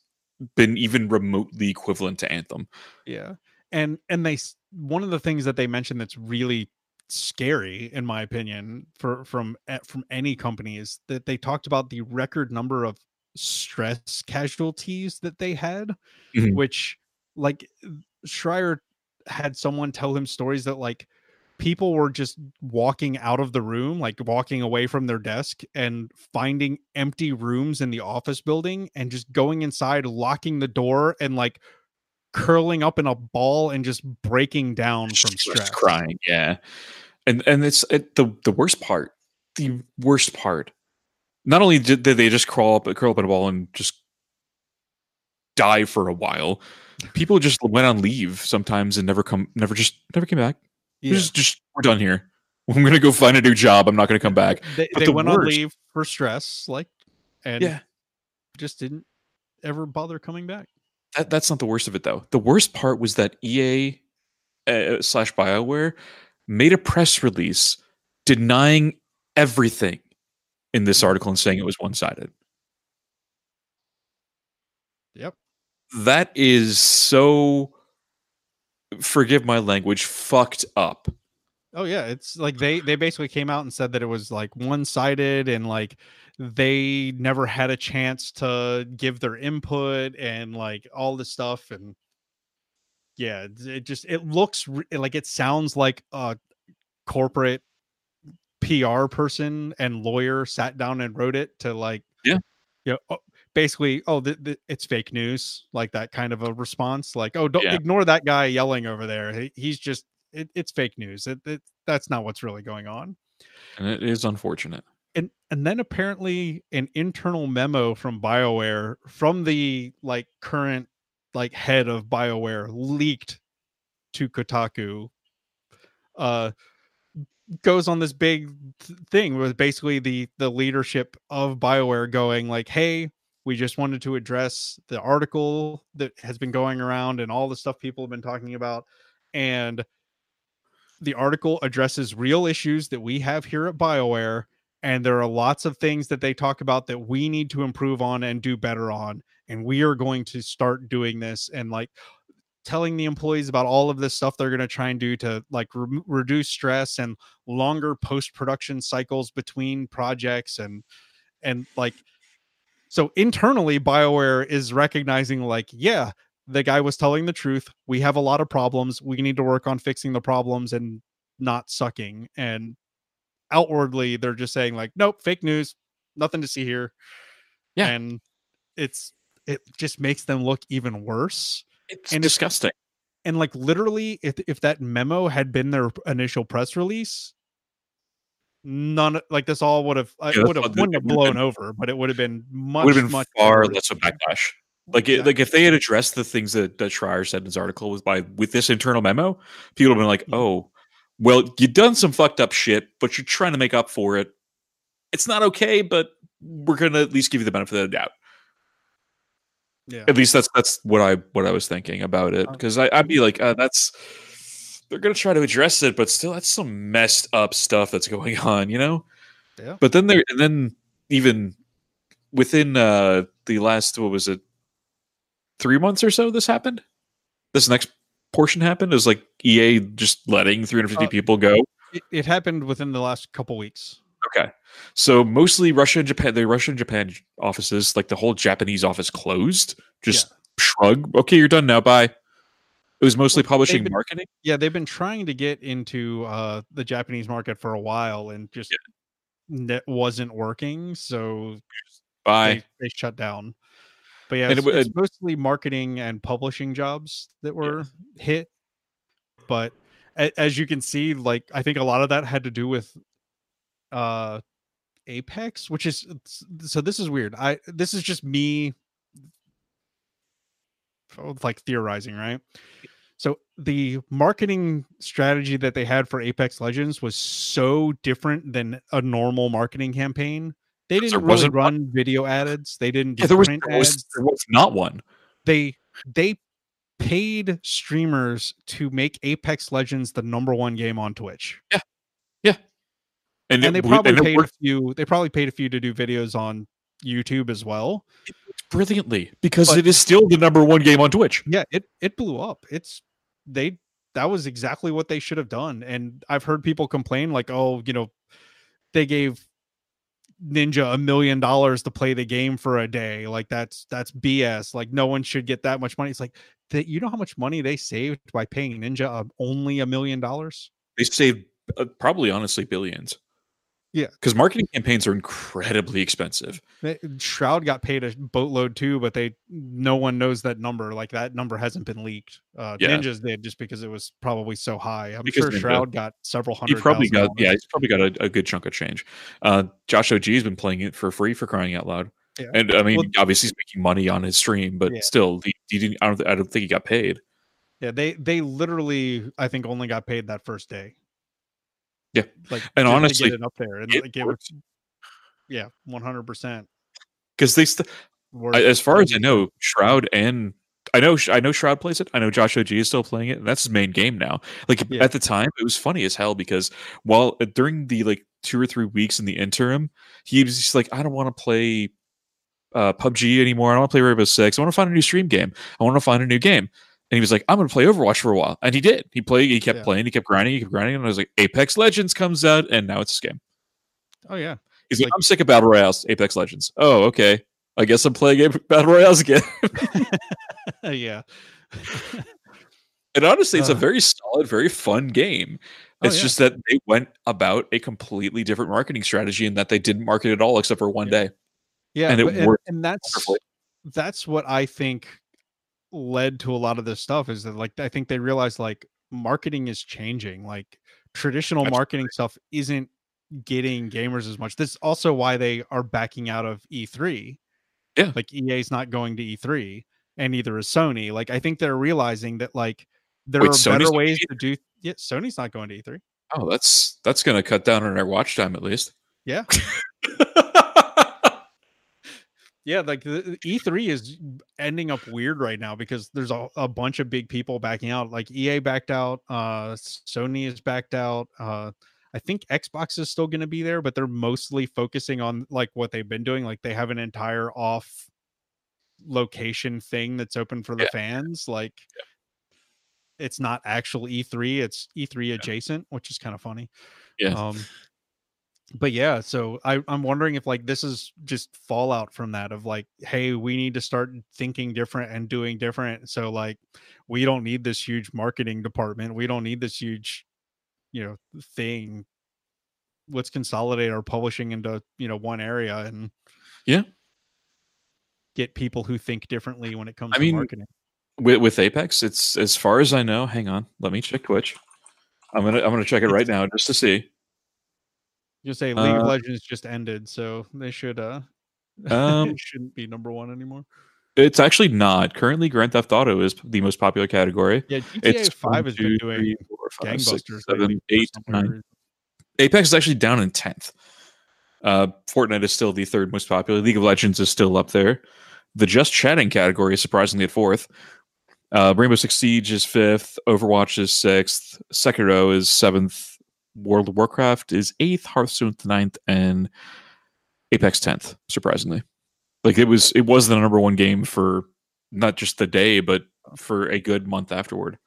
been even remotely equivalent to Anthem. yeah and and they one of the things that they mentioned that's really scary in my opinion for from eh, from any company is that they talked about the record number of stress casualties that they had Mhm. which like Schreier had someone tell him stories that like people were just walking out of the room like walking away from their desk and finding empty rooms in the office building and just going inside locking the door and like curling up in a ball and just breaking down from Just stress crying, yeah. And and it's it, the the worst part. The worst part. Not only did, they just crawl up curl up in a ball and just die for a while, people just went on leave sometimes and never come never just never came back. yeah. Just just we're done here. I'm gonna go find a new job. I'm not gonna come back. they, they the went on leave for stress like and Yeah. just didn't ever bother coming back That, that's not the worst of it though. The worst part was that EA uh, slash Bioware made a press release denying everything in this mm-hmm. article and saying it was one sided. yep That is so. Forgive my language. Fucked up. Oh yeah, it's like they they basically came out and said that it was like one-sided and like they never had a chance to give their input and like all this stuff and yeah, it- it just it looks re- like it sounds like a corporate PR person and lawyer sat down and wrote it to like Yeah. you know, oh, basically oh th- th- it's fake news like that kind of a response like oh don't Yeah. ignore that guy yelling over there he, he's just it, it's fake news it, it, that's not what's really going on And it is unfortunate. and and then apparently an internal memo from BioWare from the like current like head of BioWare leaked to Kotaku uh goes on this big th- thing with basically the the leadership of BioWare going like hey we just wanted to address the article that has been going around and all the stuff people have been talking about and the article addresses real issues that we have here at BioWare and there are lots of things that they talk about that we need to improve on and do better on and we are going to start doing this and like telling the employees about all of this stuff they're going to try and do to like re- reduce stress and longer post production cycles between projects and and like so internally bioware is recognizing like yeah the guy was telling the truth we have a lot of problems we need to work on fixing the problems and not sucking and outwardly they're just saying like nope fake news nothing to see here Yeah. and it's it just makes them look even worse It's And if- disgusting. and like literally if if that memo had been their initial press release none like this all would have it would have wouldn't have blown been- over but it would have been much Would have been much far less of backlash. Like, it, like if they had addressed the things that, that Schreier said in his article with by with this internal memo, people would have been like, Mhm. "Oh, well, you've done some fucked up shit, but you're trying to make up for it. It's not okay, but we're gonna at least give you the benefit of the doubt." Yeah. At least that's that's what I what I was thinking about it because I I'd be like, uh, "That's they're gonna try to address it, but still, that's some messed up stuff that's going on," you know. Yeah. But then there, and then even within uh the last what was it three months or so this happened? This next portion happened is like ea just letting 350 Uh, people go. it, it happened within the last couple weeks okay. So mostly russia and japan the russia and japan offices like the whole japanese office closed. Just shrug. Okay you're done now. Bye. It was mostly publishing been- marketing? Yeah they've been trying to get into uh the japanese market for a while and just that wasn't working. So bye. they, they shut down. But yeah, it's, it it's mostly marketing and publishing jobs that were hit. But as you can see, like I think a lot of that had to do with uh Apex, which is so this is weird. I this is just me oh, like theorizing, right? So the marketing strategy that they had for Apex Legends was so different than a normal marketing campaign. They didn't there really wasn't one. run video ads. They didn't do yeah, there was, there was there was not one They they paid streamers to make Apex Legends the number one game on Twitch. And, And they probably and paid a few they probably paid a few to do videos on YouTube as well. brilliantly because But- it is still the number one game on twitch Yeah, it it blew up. It's they that was exactly what they should have done. And I've heard people complain like, "Oh, you know, they gave Ninja a million dollars to play the game for a day. Like that's that's BS. Like no one should get that much money." It's like that you know how much money they saved by paying Ninja uh, only a million dollars? they saved uh, probably honestly billions Yeah. because marketing campaigns are incredibly expensive Shroud got paid a boatload too, but they no one knows that number. Like that number hasn't been leaked. Uh, Yeah. Ninjas did just because it was probably so high. I'm Because sure Shroud got several hundred. he probably got yeah he's probably got a, a good chunk of change uh josh og has been playing it for free for crying out loud Yeah. and i mean Well- obviously he's making money on his stream but Yeah. still he, he didn't I don't, I don't think he got paid Yeah, they they literally I think only got paid that first day. Yeah. like And honestly, get it up there and it like, it was, yeah, one hundred percent. because they st- I, as far as i know shroud and I know, I know. Shroud plays it. I know Josh Og is still playing it, and that's his main game now. Like Yeah. at the time, it was funny as hell because while uh, during the like two or three weeks in the interim, he was just like, I don't want to play uh, PUBG anymore. I don't want to play Rainbow Six. I want to find a new stream game. I want to find a new game. And he was like, I'm going to play Overwatch for a while, and he did. He played. He kept Yeah. playing. He kept grinding. He kept grinding. And I was like, Apex Legends comes out, and now it's this game. Oh yeah, He's like, Like- I'm sick of battle royales. Apex Legends. Oh, okay. I guess I'm playing battle royales again. yeah. And honestly, it's a Uh. very solid, very fun game. Oh, It's yeah. just that they went about a completely different marketing strategy and that they didn't market at all except for one Yeah. day. Yeah, And it and, worked and that's wonderfully. that's what I think led to a lot of this stuff is that like I think they realized like marketing is changing. Like traditional Absolutely. marketing stuff isn't getting gamers as much. This is also why they are backing out of E3. Yeah. Like EA's not going to E3 and neither is Sony. Like I think they're realizing that like there Wait, are Sony's better ways to do yeah, Sony's not going to E E3. Oh, that's that's gonna cut down on our watch time at least. Yeah. Yeah, like the the E3 is ending up weird right now because there's a, a bunch of big people backing out. Like EA backed out, uh Sony is backed out. Uh I think Xbox is still going to be there, but they're mostly focusing on like what they've been doing. Like they have an entire off location thing that's open for the Yeah. fans. Like it's not actual E3, it's E3 adjacent, which is kind of funny. Yeah. Um but yeah, so I, I'm wondering if like this is just fallout from that of like, hey, we need to start thinking different and doing different. So like we don't need this huge marketing department. We don't need this huge, you know, thing. Let's consolidate our publishing into, you know, one area and Yeah. get people who think differently when it comes I to mean, marketing. with, with Apex, it's as far as I know. Hang on, let me check Twitch. I'm gonna I'm gonna check it right now just to see. You say League of uh, Legends just ended, so they should uh Um, shouldn't be number one anymore. It's actually not currently. Grand Theft Auto is the most popular category. Yeah, GTA It's five one, has two, been doing three, four, five, six, gangbusters seven, lately for eight, nine. Apex is actually down in tenth. Uh, Fortnite is still the third most popular. League of Legends is still up there. The just chatting category is surprisingly at fourth. Uh, Rainbow Six Siege is fifth. Overwatch is sixth. Sekiro is seventh. World of Warcraft is eighth. Hearthstone ninth, and Apex tenth. Surprisingly, like it was, it was the number one game for not just the day, but for a good month afterward.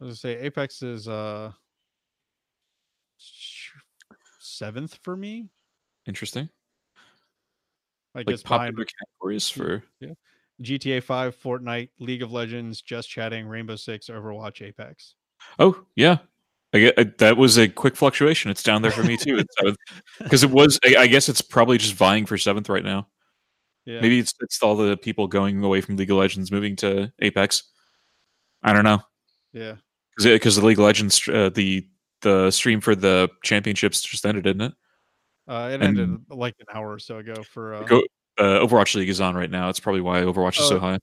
I was gonna say Apex is uh seventh for me. Interesting. like guess behind popular categories for yeah. GTA Five, Fortnite, League of Legends, Just Chatting, Rainbow Six, Overwatch, Apex. Oh yeah, I that was a quick fluctuation. It's down there for me too. Because it was. I, I guess it's probably just vying for seventh right now. Yeah, Maybe it's it's all the people going away from League of Legends moving to Apex. I don't know yeah. because the League of Legends uh, the the stream for the championships just ended, didn't it? Uh, it And- ended like an hour or so ago for uh, Go, uh, Overwatch League is on right now. It's probably why Overwatch is so Oh. high.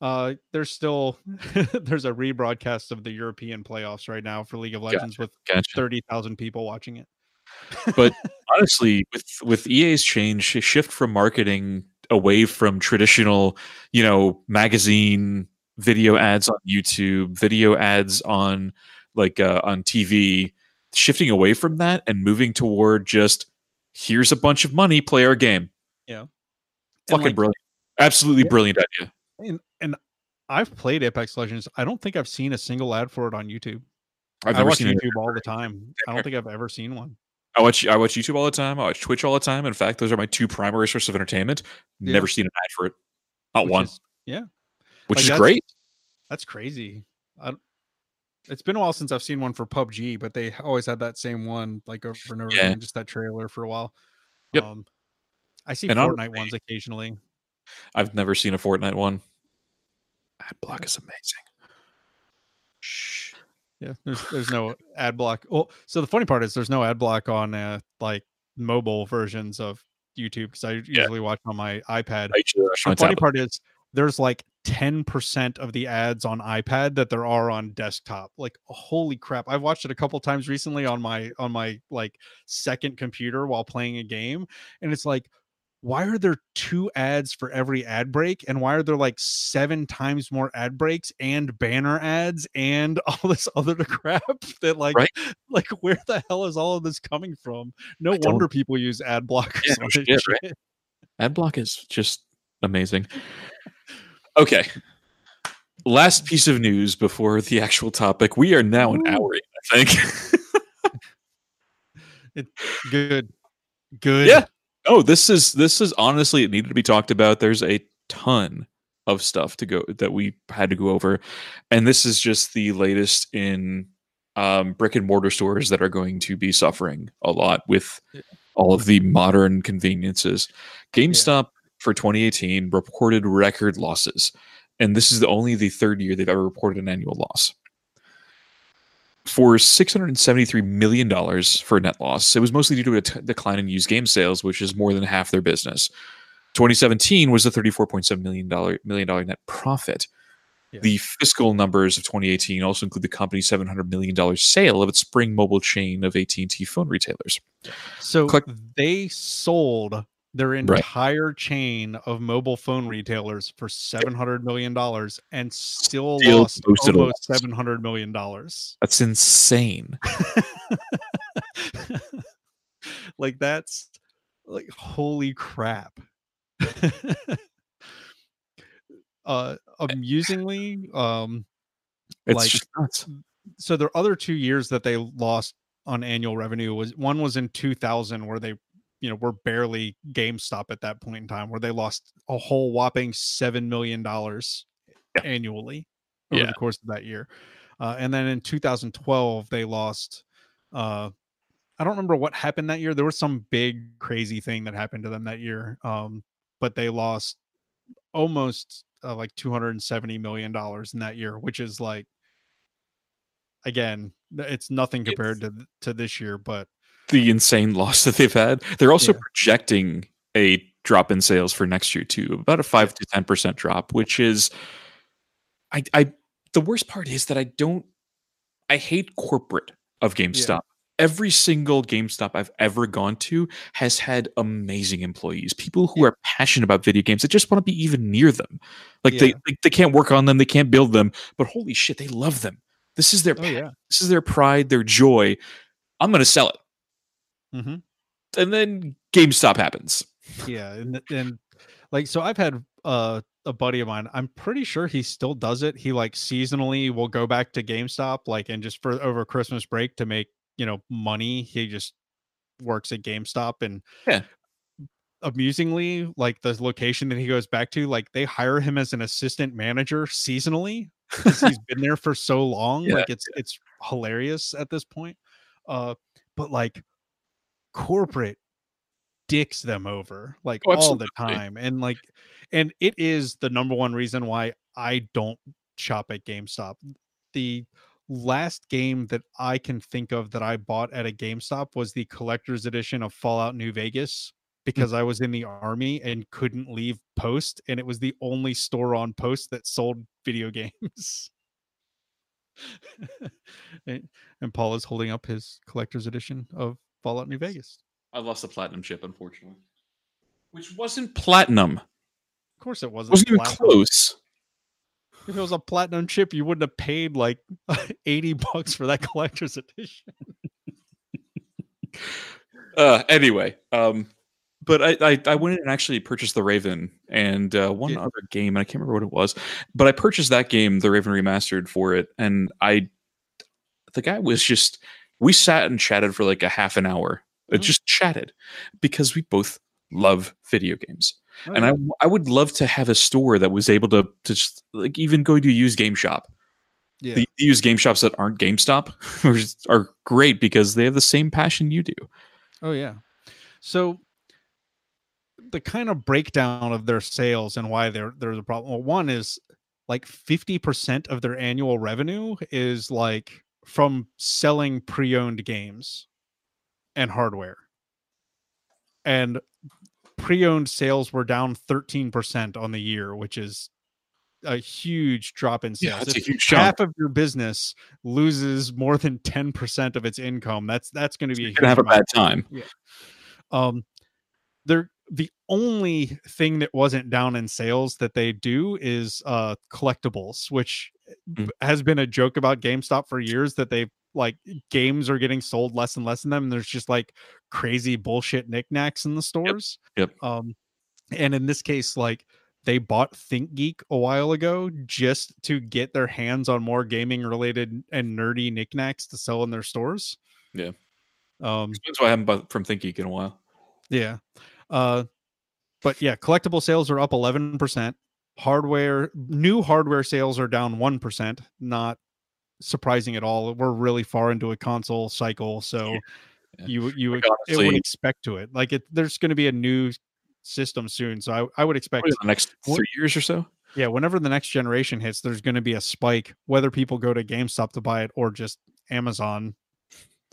Uh there's still there's a rebroadcast of the European playoffs right now for League of Legends with Gotcha. thirty thousand people watching it. But honestly, with with EA's change, shift from marketing away from traditional, you know, magazine video ads on YouTube, video ads on like uh, on TV, shifting away from that and moving toward just here's a bunch of money, play our game. Yeah. Fucking like, brilliant, absolutely Yeah. brilliant idea. and I've played Apex Legends. I don't think I've seen a single ad for it on YouTube. I've I watch seen it. YouTube all the time. I don't think I've ever seen one. I watch I watch YouTube all the time. I watch Twitch all the time. In fact, those are my two primary sources of entertainment. Yeah. Never seen an ad for it. Not which one, is- yeah, which like is that's- great. that's crazy. I, it's been a while since I've seen one for PUBG, but they always had that same one like over and over Yeah. again, just that trailer for a while. Yep. Um, I see And Fortnite ones occasionally. I've never seen a Fortnite one. Adblock is amazing. Shh. Yeah, there's there's no ad block. Well, so the funny part is there's no ad block on uh, like mobile versions of YouTube because I usually watch on my iPad. The funny tablet. part is there's like 10% of the ads on iPad that there are on desktop. Like holy crap. I've watched it a couple times recently on my on my like second computer while playing a game and it's like why are there two ads for every ad break and why are there like seven times more ad breaks and banner ads and all this other crap that like Right. like where the hell is all of this coming from no I don't- wonder people use ad blockers Yeah, no shit, right? shit. Adblock is just amazing. Okay. Last piece of news before the actual topic. We are now an Ooh. hour in, I think. Good. Good. Yeah. Oh, this is this is honestly it needed to be talked about. There's a ton of stuff to go that we had to go over. And this is just the latest in um, brick and mortar stores that are going to be suffering a lot with Yeah. all of the modern conveniences. GameStop for 2018 reported record losses, and this is the only the third year they've ever reported an annual loss. For 673 million dollars for a net loss. It was mostly due to a t- decline in used game sales, which is more than half their business. 2017 was a 34.7 million dollar million dollar net profit. Yeah. The fiscal numbers of 2018 also include the company's 700 million dollars sale of its Spring Mobile chain of AT&T phone retailers. So Click. they sold their entire chain of mobile phone retailers for seven hundred million dollars and still, Still lost almost seven hundred million dollars. That's insane. like that's like holy crap. uh amusingly, um It's Like- just nuts. so their other two years that they lost on annual revenue was one was in 2000 where they you know were barely GameStop at that point in time where they lost a whole whopping seven million dollars Yeah. annually over Yeah. the course of that year, uh, and then in 2012 they lost. Uh, I don't remember what happened that year. There was some big crazy thing that happened to them that year, um, but they lost almost uh, like 270 million dollars in that year, which is like again, it's nothing compared to to this year, but the insane loss that they've had. They're also Yeah. projecting a drop in sales for next year too, about a five to ten percent drop, which is, I, I, the worst part is that I don't, I hate corporate of GameStop. Every single GameStop I've ever gone to has had amazing employees, people who are passionate about video games that just want to be even near them. Like they, like they can't work on them, they can't build them, but holy shit, they love them. This is their, oh yeah, this is their pride, their joy. I'm going to sell it hmm and then GameStop happens. yeah, and and like so, I've had uh, a buddy of mine. I'm pretty sure he still does it. He like seasonally will go back to GameStop, like and just for over Christmas break to make you know money. He just works at GameStop and Yeah. Amusingly, like the location that he goes back to, like they hire him as an assistant manager seasonally because he's been there for so long. Yeah, like it's it's hilarious at this point. Uh, but like corporate dicks them over like Oh, all the time, and like, and it is the number one reason why I don't shop at GameStop. The last game that I can think of that I bought at a GameStop was the collector's edition of Fallout New Vegas hmm. because I was in the army and couldn't leave Post, and it was the only store on Post that sold video games. and, and Paul is holding up his collector's edition of Fallout New Vegas. I lost the platinum chip, unfortunately. Which wasn't platinum. Of course, it wasn't. It wasn't even close. If it was a platinum chip, you wouldn't have paid like eighty bucks for that collector's edition. Uh, anyway, um, but I, I I went in and actually purchased the Raven and uh, one Yeah. other game, and I can't remember what it was, but I purchased that game, the Raven remastered, for it, and I, the guy was just, we sat and chatted for like a half an hour, uh, Mm. just chatted, because we both love video games. Oh, and I I would love to have a store that was able to to just like even go to use game shop. yeah. The used game shops that aren't GameStop are, are great because they have the same passion you do. Oh yeah. So the kind of breakdown of their sales and why there there's a problem. Well, one is like 50% of their annual revenue is like from selling pre-owned games and hardware. And pre-owned sales were down 13% on the year, which is a huge drop in sales. Yeah, that's a huge jump. half of your business loses more than 10% of its income, that's that's going to be a You're gonna have a bad time. Yeah. um they're the only thing that wasn't down in sales that they do is uh collectibles which Mm. has been a joke about GameStop for years that they like games are getting sold less and less in them and there's just like crazy bullshit knickknacks in the stores Yep. um and in this case like they bought ThinkGeek a while ago just to get their hands on more gaming related and nerdy knickknacks to sell in their stores Yeah. um That's why I haven't bought from ThinkGeek in a while. yeah. Uh but yeah, collectible sales are up 11%. Hardware new hardware sales are down 1%, not surprising at all. We're really far into a console cycle, so Yeah. you you Like, would expect to it. Like it there's going to be a new system soon, so I, I would expect the next three years or so. yeah, whenever the next generation hits, there's going to be a spike whether people go to GameStop to buy it or just Amazon.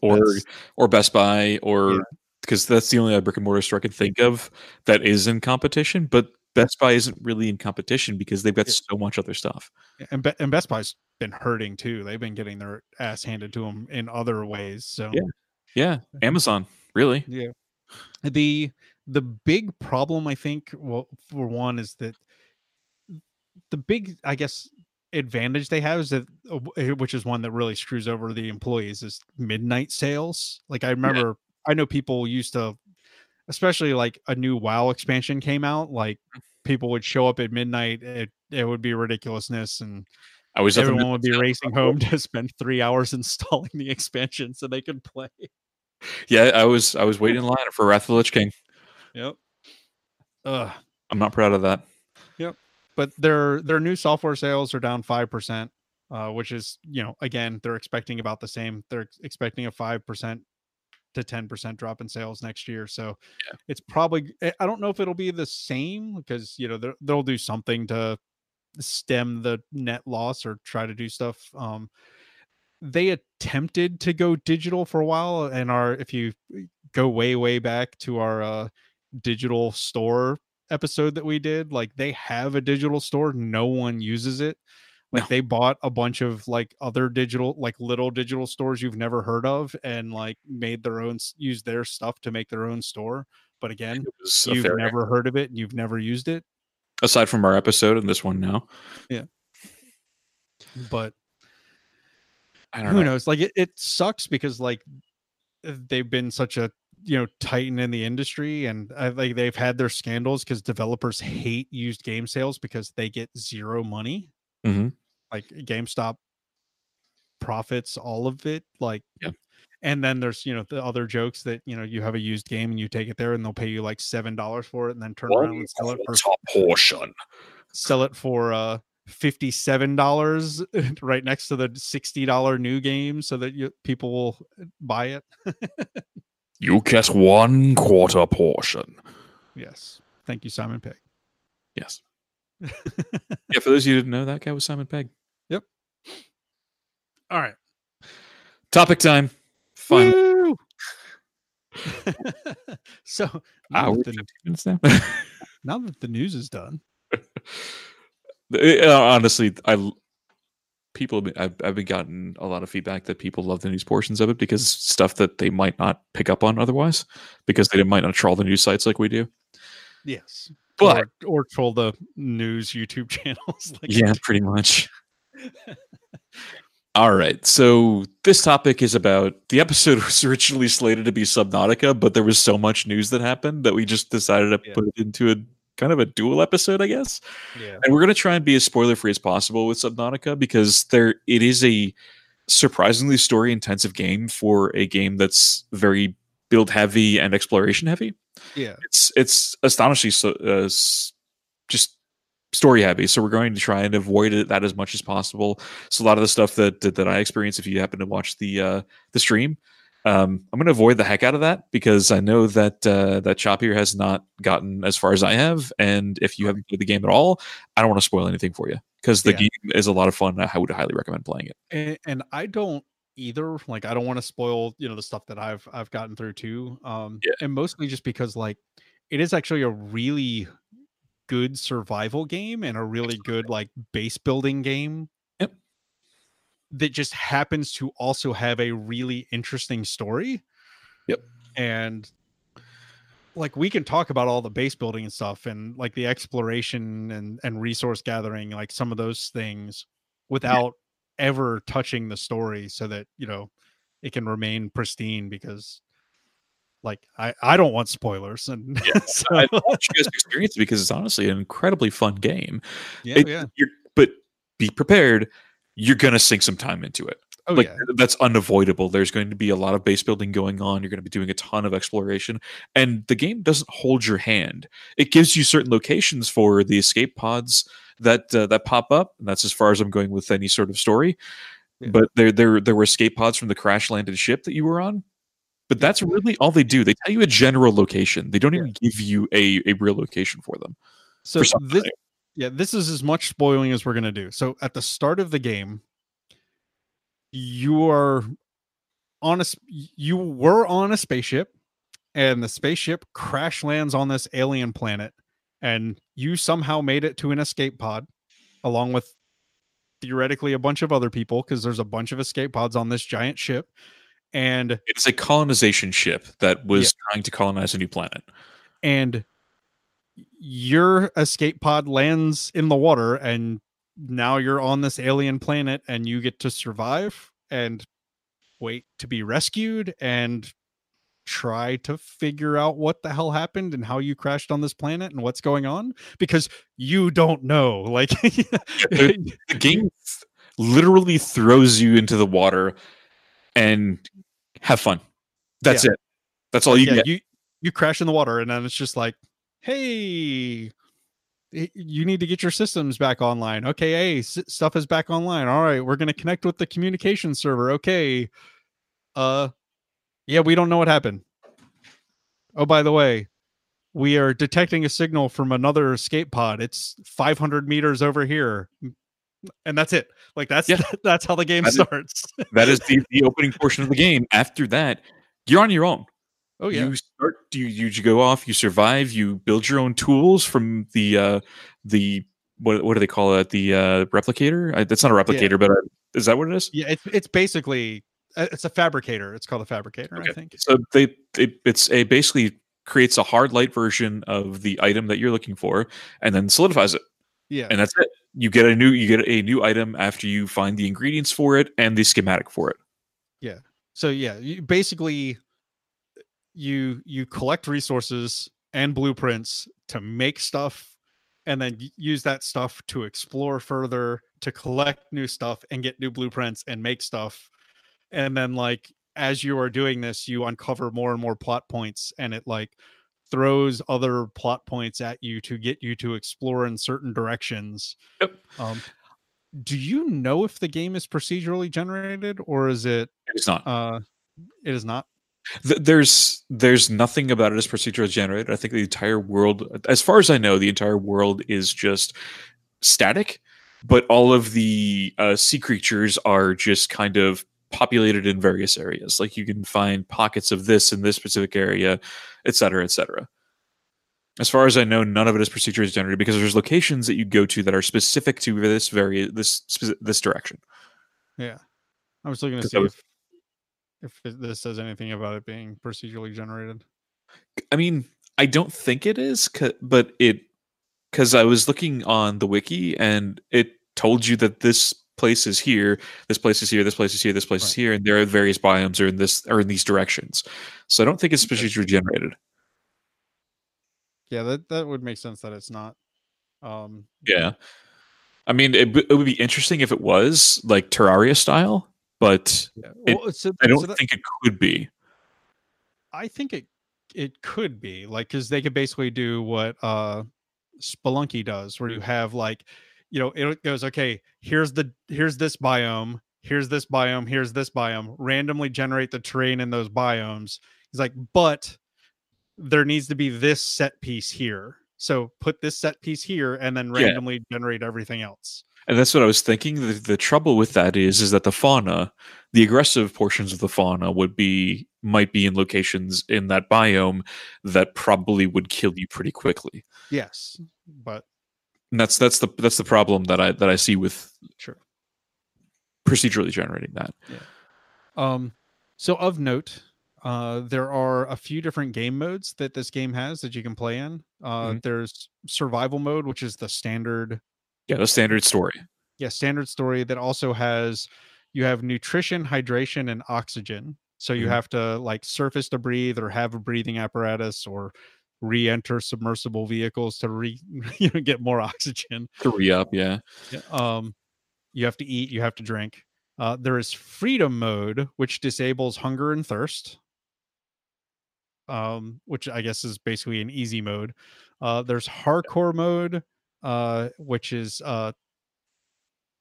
or That's- or Best Buy or Yeah. because that's the only brick and mortar store I can think of that is in competition. But Best Buy isn't really in competition because they've got Yeah. so much other stuff. And, Be- and Best Buy's been hurting too. They've been getting their ass handed to them in other ways. So Yeah. Yeah, Amazon really. Yeah. The the big problem I think well for one is that the big I guess advantage they have is that uh, eh, which is one that really screws over the employees is midnight sales. Like I remember I know people used to especially like a new WoW expansion came out like people would show up at midnight it it would be ridiculousness and I was everyone would be racing home to spend 3 hours installing the expansion so they could play. Yeah, I was I was waiting in line for Wrath of the Lich King. Yep. Ugh. I'm not proud of that. Yep. But their their new software sales are down five percent, uh, which is you know again they're expecting about the same. They're expecting a five percent to ten percent drop in sales next year. So Yeah. it's probably I I don't know if it'll be the same because you know they'll do something to stem the net loss or try to do stuff. Um, they attempted to go digital for a while, and are if you go way way back to our uh, digital store episode that we did like they have a digital store no one uses it like they bought a bunch of like other digital like little digital stores you've never heard of and like made their own use their stuff to make their own store but again It was a you've never heard of it and you've never used it aside from our episode and this one now. Yeah. But I don't know. who know. knows like it, it sucks because like they've been such a you know titan in the industry and I like they've had their scandals because developers hate used game sales because they get zero money Mhm. Like GameStop profits all of it like Yeah. and then there's you know the other jokes that you know you have a used game and you take it there and they'll pay you like seven dollars for it and then turn around and sell it for top portion. sell it for uh fifty-seven dollars right next to the sixty dollar new game so that you people will buy it You get one quarter portion. yes thank you simon pegg Yes. Yeah, for those of you who didn't know, that guy was Simon Pegg. Yep. All right Topic time. Fun. So now Hour that, the, now. now that the news is done The- uh, honestly, I people have been, I've, I've been gotten a lot of feedback that people love the news portions of it because stuff that they might not pick up on otherwise because they might not trawl the news sites like we do. yes But or, or troll the news youtube channels like yeah, pretty much. All right. So this topic is about the episode was originally slated to be Subnautica, but there was so much news that happened that we just decided to Yeah. put it into a kind of a dual episode, I guess. yeah And we're going to try and be as spoiler free as possible with Subnautica because there it is a surprisingly story intensive game for a game that's very build heavy and exploration heavy. Yeah It's it's astonishingly so, uh, just story heavy. So we're going to try and avoid it, that as much as possible. So a lot of the stuff that that, that I experience, if you happen to watch the uh, the stream, um, I'm going to avoid the heck out of that because I know that uh, that Chop here has not gotten as far as I have, and if you haven't played the game at all, I don't want to spoil anything for you because the Yeah. game is a lot of fun. I would highly recommend playing it. and, and I don't either. Like I don't want to spoil, you know, the stuff that I've I've gotten through too. Um Yeah. and mostly just because like it is actually a really good survival game and a really good like base building game. Yep. That just happens to also have a really interesting story. Yep. And like we can talk about all the base building and stuff and like the exploration and and resource gathering like some of those things without ever touching the story so that you know it can remain pristine because like i i don't want spoilers and so, I want you guys experience it because it's honestly an incredibly fun game. yeah It- yeah you're, but be prepared. You're going to sink some time into it. oh like yeah that's unavoidable. There's going to be a lot of base building going on. You're going to be doing a ton of exploration, and the game doesn't hold your hand. It gives you certain locations for the escape pods that uh, that pop up, and that's as far as I'm going with any sort of story. Yeah. But there, there, there were escape pods from the crash landed ship that you were on. But that's really all they do. They tell you a general location. They don't Yeah. even give you a, a real location for them. so for this yeah this is as much spoiling as we're going to do so at the start of the game you are on a you were on a spaceship and the spaceship crash lands on this alien planet and you somehow made it to an escape pod along with theoretically a bunch of other people because there's a bunch of escape pods on this giant ship and It's a colonization ship that was trying to colonize a new planet. and your escape pod lands in the water and now you're on this alien planet and you get to survive and wait to be rescued and try to figure out what the hell happened and how you crashed on this planet and what's going on because you don't know like The game literally throws you into the water and have fun. That's it. That's all you yeah, get. you you crash in the water and then it's just like hey you need to get your systems back online okay hey s- stuff is back online all right we're going to connect with the communication server okay uh yeah we don't know what happened oh by the way we are detecting a signal from another escape pod it's 500 meters over here and that's it like that's Yeah. that's how the game That is- starts that is the, the opening portion of the game. After that, you're on your own. oh yeah You start you you go off, you survive, you build your own tools from the uh the what what do they call it? The uh replicator? Uh, That's not a replicator, but uh, is that what it is? Yeah, it's it's basically it's a fabricator. It's called a fabricator, I think. So they it, it's a basically creates a hard light version of the item that you're looking for and then solidifies it. Yeah, And that's it. You get a new you get a new item after you find the ingredients for it and the schematic for it. Yeah. So yeah, you basically you you collect resources and blueprints to make stuff, and then use that stuff to explore further, to collect new stuff and get new blueprints and make stuff, and then like as you are doing this, you uncover more and more plot points, and it like throws other plot points at you to get you to explore in certain directions. Yep. Um, do you know if the game is procedurally generated or is it It's not. uh it is not Th- there's there's nothing about it as procedurally generated. I think the entire world, as far as I know, the entire world is just static, but all of the uh, sea creatures are just kind of populated in various areas. Like you can find pockets of this in this specific area, et cetera, et cetera. As far as I know, none of it is procedurally generated because there's locations that you go to that are specific to this very this this direction. yeah i was looking to see was- if if this says anything about it being procedurally generated I mean, I don't think it is, but it because I was looking on the wiki and it told you that this place is here, this place is here, this place is here, this place is here, and there are various biomes are in this are in these directions. So I don't think it's Okay. procedurally generated. yeah that that would make sense that it's not um Yeah, I mean, it, it would be interesting if it was like Terraria style, but yeah. It- so, I don't so that- think it could be. i think it it could be like because they could basically do what uh spelunky does where you have like you know it goes okay here's the here's this biome here's this biome here's this biome randomly generate the terrain in those biomes he's like but there needs to be this set piece here so put this set piece here and then Yeah. randomly generate everything else And that's what I was thinking. The, the trouble with that is, is that the fauna, the aggressive portions of the fauna, would be might be in locations in that biome that probably would kill you pretty quickly. yes but And that's that's the that's the problem that I that I see with sure procedurally generating that. Yeah. Um, so of note, uh, there are a few different game modes that this game has that you can play in. Uh, Mhm. There's survival mode, which is the standard, Yeah, the standard story. yeah, standard story that also has you have nutrition, hydration, and oxygen. So you Mhm. have to like surface to breathe or have a breathing apparatus or re-enter submersible vehicles to re you know get more oxygen. to re-up yeah. Yeah, um you have to eat you have to drink uh there is freedom mode which disables hunger and thirst um which i guess is basically an easy mode uh there's hardcore mode uh which is uh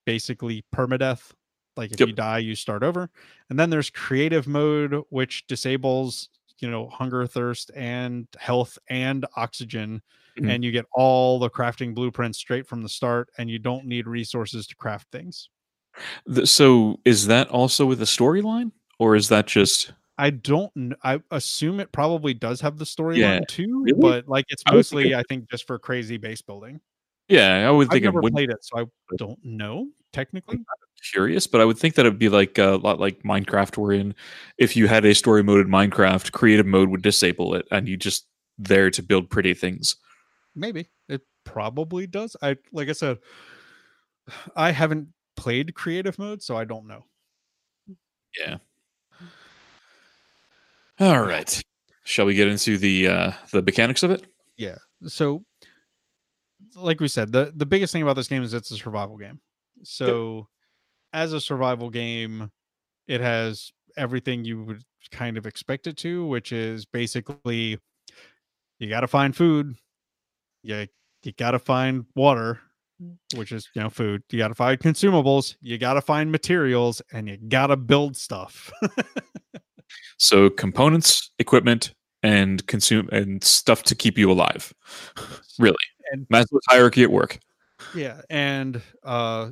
basically permadeath like if Yep. you die you start over and then there's creative mode which disables you know hunger thirst and health and oxygen Mhm. and you get all the crafting blueprints straight from the start and you don't need resources to craft things Th- So is that also with the storyline, or is that just I don't. I assume it probably does have the storyline Yeah. too, Really? but like it's I mostly it- I think just for crazy base building. yeah? I would I've think it never would played it, so I don't know technically. curious, but I would think that it'd be like a lot like Minecraft, wherein if you had a story mode in Minecraft, creative mode would disable it, and you just there to build pretty things. Maybe it probably does. I like I said, I haven't played creative mode, so I don't know. Yeah. All right. Shall we get into the uh the mechanics of it? Yeah. So, like we said, the the biggest thing about this game is it's a survival game. So, as a survival game, it has everything you would kind of expect it to, which is basically you got to find food, you you got to find water, which is you know food. You got to find consumables, you got to find materials, and you got to build stuff. So components, equipment, and consume and stuff to keep you alive. really. And- Maslow's hierarchy at work. yeah and uh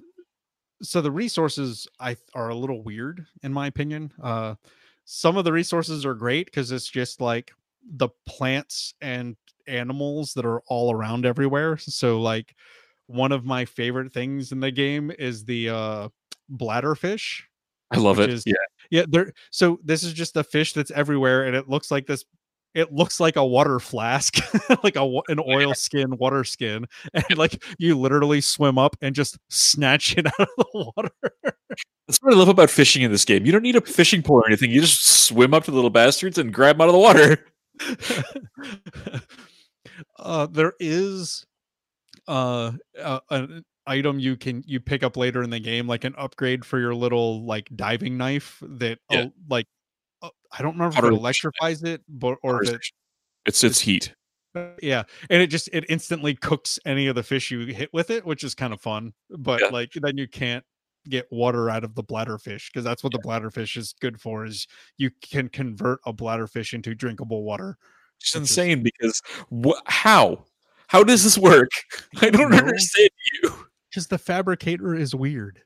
so the resources i are a little weird in my opinion uh some of the resources are great because it's just like the plants and animals that are all around everywhere so like one of my favorite things in the game is the uh bladderfish I love it. is- yeah. yeah there so this is just a fish that's everywhere and it looks like this it looks like a water flask like a an oil skin water skin and like you literally swim up and just snatch it out of the water That's what I love about fishing in this game. You don't need a fishing pole or anything. You just swim up to the little bastards and grab them out of the water. uh there is uh an item you can you pick up later in the game like an upgrade for your little like diving knife that Yeah. uh, like i don't remember if it electrifies it but or if it It's it's heat. Uh, yeah and it just it instantly cooks any of the fish you hit with it which is kind of fun but Yeah. like then you can't get water out of the bladderfish because that's what the bladderfish is good for is you can convert a bladderfish into drinkable water It's Which is- insane because how? How does this work? I don't understand you. because the fabricator is weird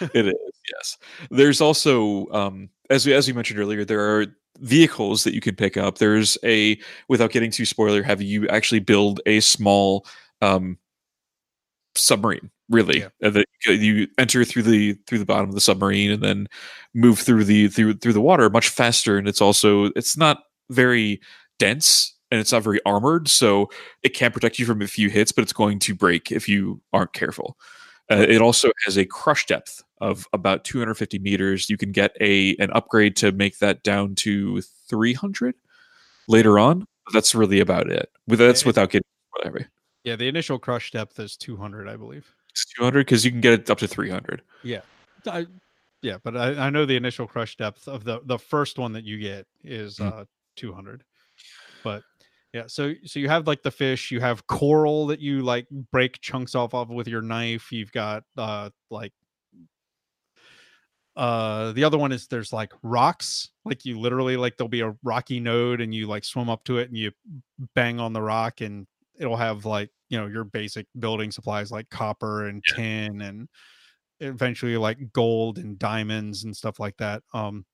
it is yes. There's also um as we as you mentioned earlier there are vehicles that you can pick up. There's a without getting too spoiler heavy you actually build a small um submarine really Yeah. that you you enter through the through the bottom of the submarine and then move through the through through the water much faster and it's also it's not very dense and it's not very armored so it can't protect you from a few hits but it's going to break if you aren't careful uh, it also has a crush depth of about 250 meters. You can get a an upgrade to make that down to 300 later on. That's really about it. That's without getting whatever. yeah the initial crush depth is 200 i believe It's 200 because you can get it up to 300. I, yeah but I, I know the initial crush depth of the the first one that you get is Mm. uh 200 but yeah so so you have like the fish you have coral that you like break chunks off of with your knife you've got uh like uh the other one is there's like rocks like you literally like there'll be a rocky node and you like swim up to it and you bang on the rock and it'll have like you know your basic building supplies like copper and tin and eventually like gold and diamonds and stuff like that um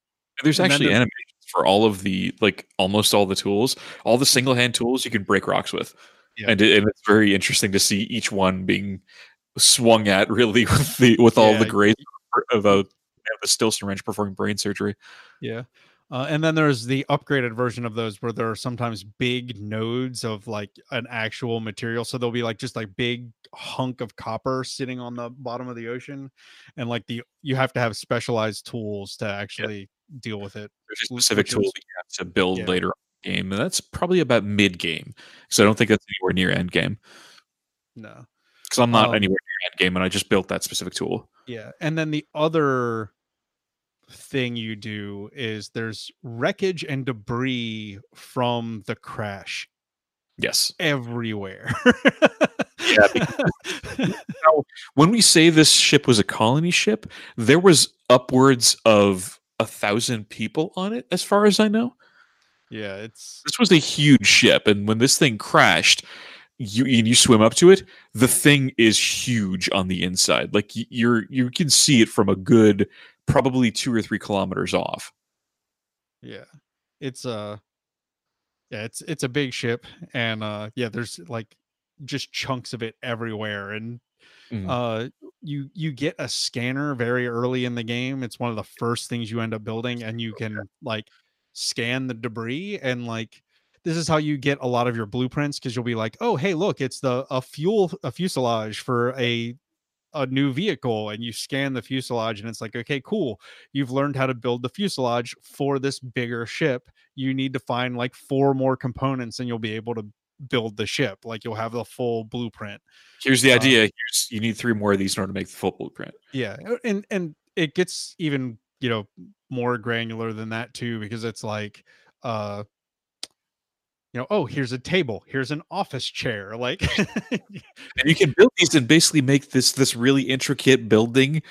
There's actually there's- animations for all of the like almost all the tools, all the single hand tools you can break rocks with, Yeah. and, it, and it's very interesting to see each one being swung at really with the with all the Yeah, grace of a of a Stillson wrench performing brain surgery. Yeah. Uh, and then there's the upgraded version of those where there are sometimes big nodes of like an actual material. So there'll be like just like big hunk of copper sitting on the bottom of the ocean. And like the you have to have specialized tools to actually deal with it. There's a specific tool that you have to build yeah. later on in the game, and that's probably about mid game. So I don't think that's anywhere near end game No. because I'm not Um, anywhere near end game, and I just built that specific tool. Yeah. And then the other thing you do is there's wreckage and debris from the crash Yes. everywhere. Yeah, When we say this ship was a colony ship, there was upwards of a thousand people on it, as far as I know. yeah, it's This was a huge ship, and when this thing crashed, you and you swim up to it, the thing is huge on the inside. Like you're you can see it from a good probably two or three kilometers off. Yeah. It's uh yeah, it's it's a big ship and uh yeah, there's like just chunks of it everywhere and Mm. uh you you get a scanner very early in the game. It's one of the first things you end up building and you can like scan the debris and like this is how you get a lot of your blueprints because you'll be like, "Oh, hey, look, it's the a fuel a fuselage for a a new vehicle and you scan the fuselage and it's like okay cool you've learned how to build the fuselage for this bigger ship you need to find like four more components and you'll be able to build the ship like you'll have the full blueprint Here's the um, idea. Here's you need three more of these in order to make the full blueprint. yeah uh, and and it gets even you know more granular than that too because it's like uh you know oh here's a table here's an office chair like And you can build these and basically make this this really intricate building,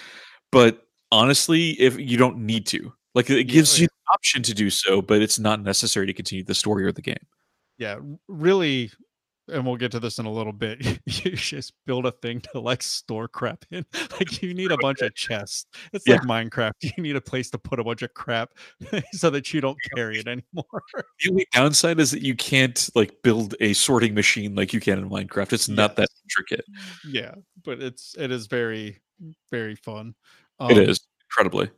but honestly, if you don't need to. Like it Yeah, gives yeah. you the option to do so, but it's not necessary to continue the story or the game. Yeah really and we'll get to this in a little bit you just build a thing to like store crap in like you need a bunch of chests it's Yeah. like minecraft you need a place to put a bunch of crap so that you don't carry it anymore The only downside is that you can't like build a sorting machine like you can in Minecraft. It's not that intricate. yeah but it's it is very very fun it Um, is incredibly.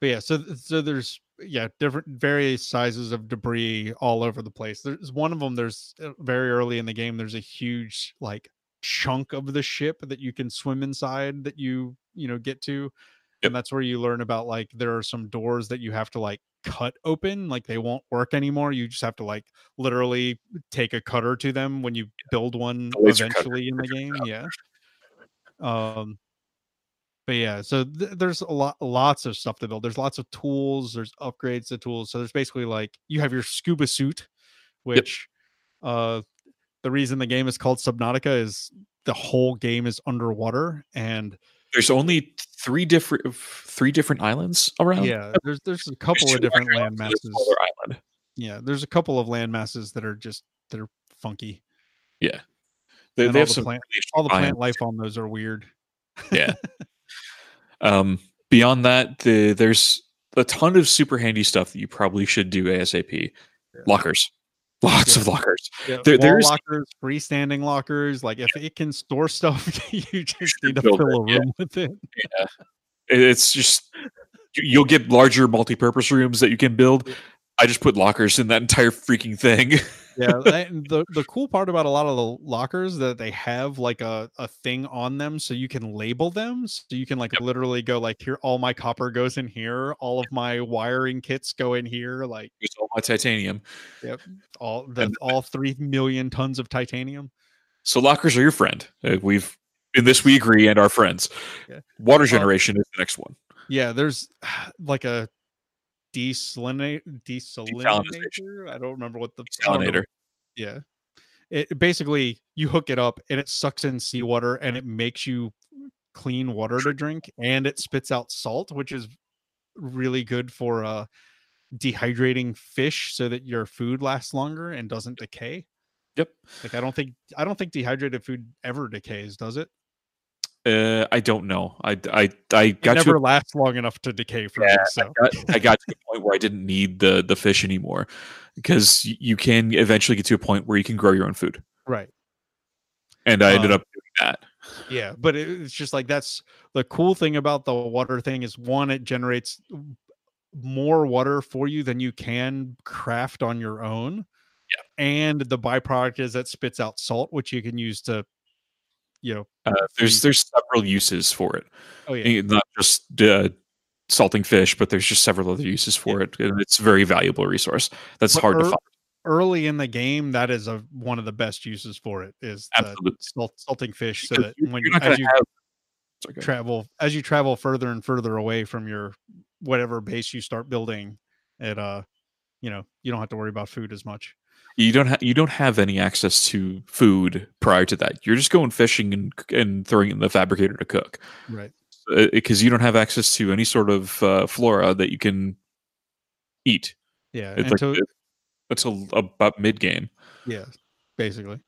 but yeah so so there's yeah different various sizes of debris all over the place. There's one of them there's uh, very early in the game there's a huge like chunk of the ship that you can swim inside that you you know get to Yep. and that's where you learn about like there are some doors that you have to like cut open like they won't work anymore. You just have to like literally take a cutter to them when you build one laser cutter eventually in the game yeah um but yeah so th- there's a lot lots of stuff to build there's lots of tools there's upgrades to tools so there's basically like you have your scuba suit which uh the reason the game is called subnautica is the whole game is underwater and There's only three different three different islands around. yeah there's there's a couple two of different land islands and a masses island. yeah there's a couple of land masses that are just that are funky Yeah. They, they have the some plant- all the plant life on those are weird yeah. Um, beyond that, the, there's a ton of super handy stuff that you probably should do ASAP. Lockers, lots of lockers. yeah, There- there's- lockers freestanding lockers like if it can store stuff you just need to fill a it, yeah. room with it It- It's just you- you'll get larger multi-purpose rooms that you can build. I just put lockers in that entire freaking thing. yeah and the the cool part about a lot of the lockers that they have like a, a thing on them so you can label them so you can like Yep. literally go like here all my copper goes in here all of my wiring kits go in here like Use all my titanium. Yep. All the And- all three million tons of titanium So lockers are your friend. Uh, we've in this we agree and our friends. Yeah. Water generation is the next one. yeah there's like a desalinate desalinator i don't remember what the desalinator. don't know Salinator. Yeah. It it basically you hook it up and it sucks in seawater and it makes you clean water to drink and it spits out salt, which is really good for uh dehydrating fish so that your food lasts longer and doesn't decay. Yep. Like I don't think I don't think dehydrated food ever decays, does it? Uh, I don't know. I I I got to never a lasts long enough to decay for Yeah, me. So got, I got to the point where I didn't need the the fish anymore because you can eventually get to a point where you can grow your own food, right. and I ended Uh, up doing that. Yeah, but it- it's just like that's the cool thing about the water thing is one, it generates more water for you than you can craft on your own. Yeah. And the byproduct is that spits out salt, which you can use to, you know, Uh, there's there's several uses for it, oh yeah, Eh, not just uh, salting fish, but there's just several other uses for it, and it's a very valuable resource. That's But hard to er- find. early in the game, that is a one of the best uses for it is the salt, salting fish, so that when you're as you have. Sorry, travel as you travel further and further away from your whatever base you start building, it uh, you know, you don't have to worry about food as much. You don't have you don't have any access to food prior to that. You're just going fishing and and throwing in the fabricator to cook. Right. because you don't have access to any sort of uh, flora that you can eat. Yeah. It's like to- it- until about mid game. Yeah, basically.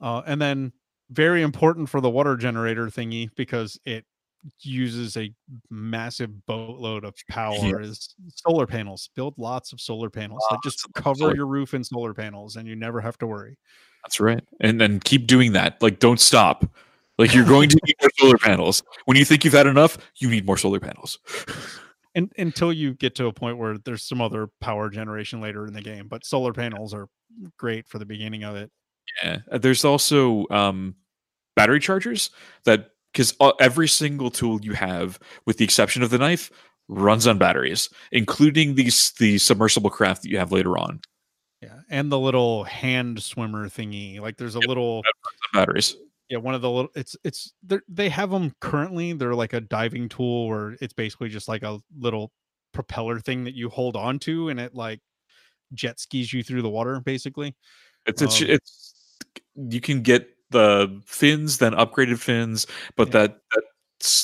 Uh, and then very important for the water generator thingy because it uses a massive boatload of power is solar panels. Build lots of solar panels. Like just cover your roof in solar panels, and you never have to worry. That's right. And then keep doing that. Like don't stop. Like you're going to need more solar panels. When you think you've had enough, you need more solar panels. And until you get to a point where there's some other power generation later in the game, but solar panels are great for the beginning of it. Yeah. Uh, There's also um, battery chargers that because every single tool you have, with the exception of the knife, runs on batteries, including these the submersible craft that you have later on. Yeah, and the little hand swimmer thingy. Like there's a little on batteries. yeah one of the little it's it's they have them currently. They're like a diving tool where it's basically just like a little propeller thing that you hold on to, and it like jet skis you through the water, basically. It's it's Um, it's you can get the fins, then upgraded fins, but Yeah. that that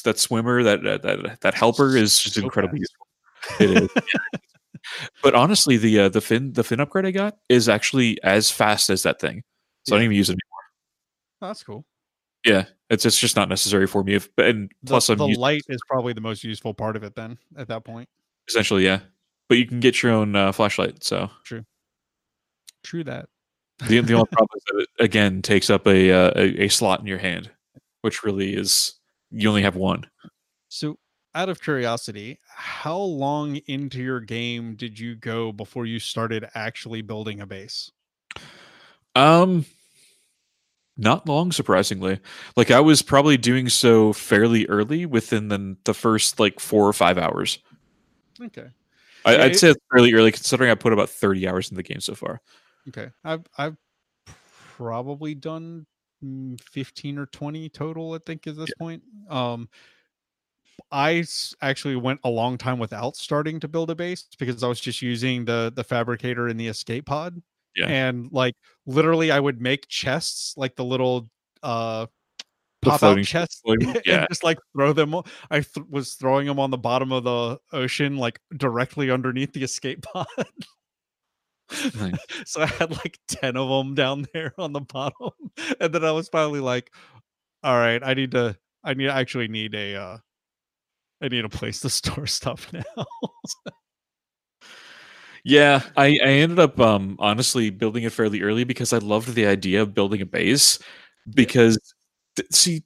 that swimmer, that that that, helper is just So incredibly fast. useful. It is. but honestly, the uh, the fin the fin upgrade I got is actually as fast as that thing, so I don't even use it anymore. Oh, that's cool. Yeah, it's it's just not necessary for me. If and The, plus, I'm the light is probably the most useful part of it. Then at that point, essentially yeah. But you can get your own uh, flashlight, so true. true that. The the only problem is that it again takes up a, uh, a a slot in your hand, which really is you only have one. So, out of curiosity, how long into your game did you go before you started actually building a base? Um, not long, surprisingly. Like I was probably doing so fairly early, within the the first like four or five hours. Okay. I, I'd say it's fairly early, considering I put about thirty hours in the game so far. Okay. I've I've probably done mm, 15 or 20 total, I think, at this point. Um I actually went a long time without starting to build a base because I was just using the the fabricator and the escape pod. Yeah. And like literally I would make chests like the little uh The pop out chests yeah. just like throw them I th- was throwing them on the bottom of the ocean like directly underneath the escape pod. Nice. so I had like 10 of them down there on the bottom. And then I was finally like, all right, I need to I need I actually need a uh I need a place to store stuff now. Yeah, I, I ended up um honestly building it fairly early because I loved the idea of building a base. Because th- see,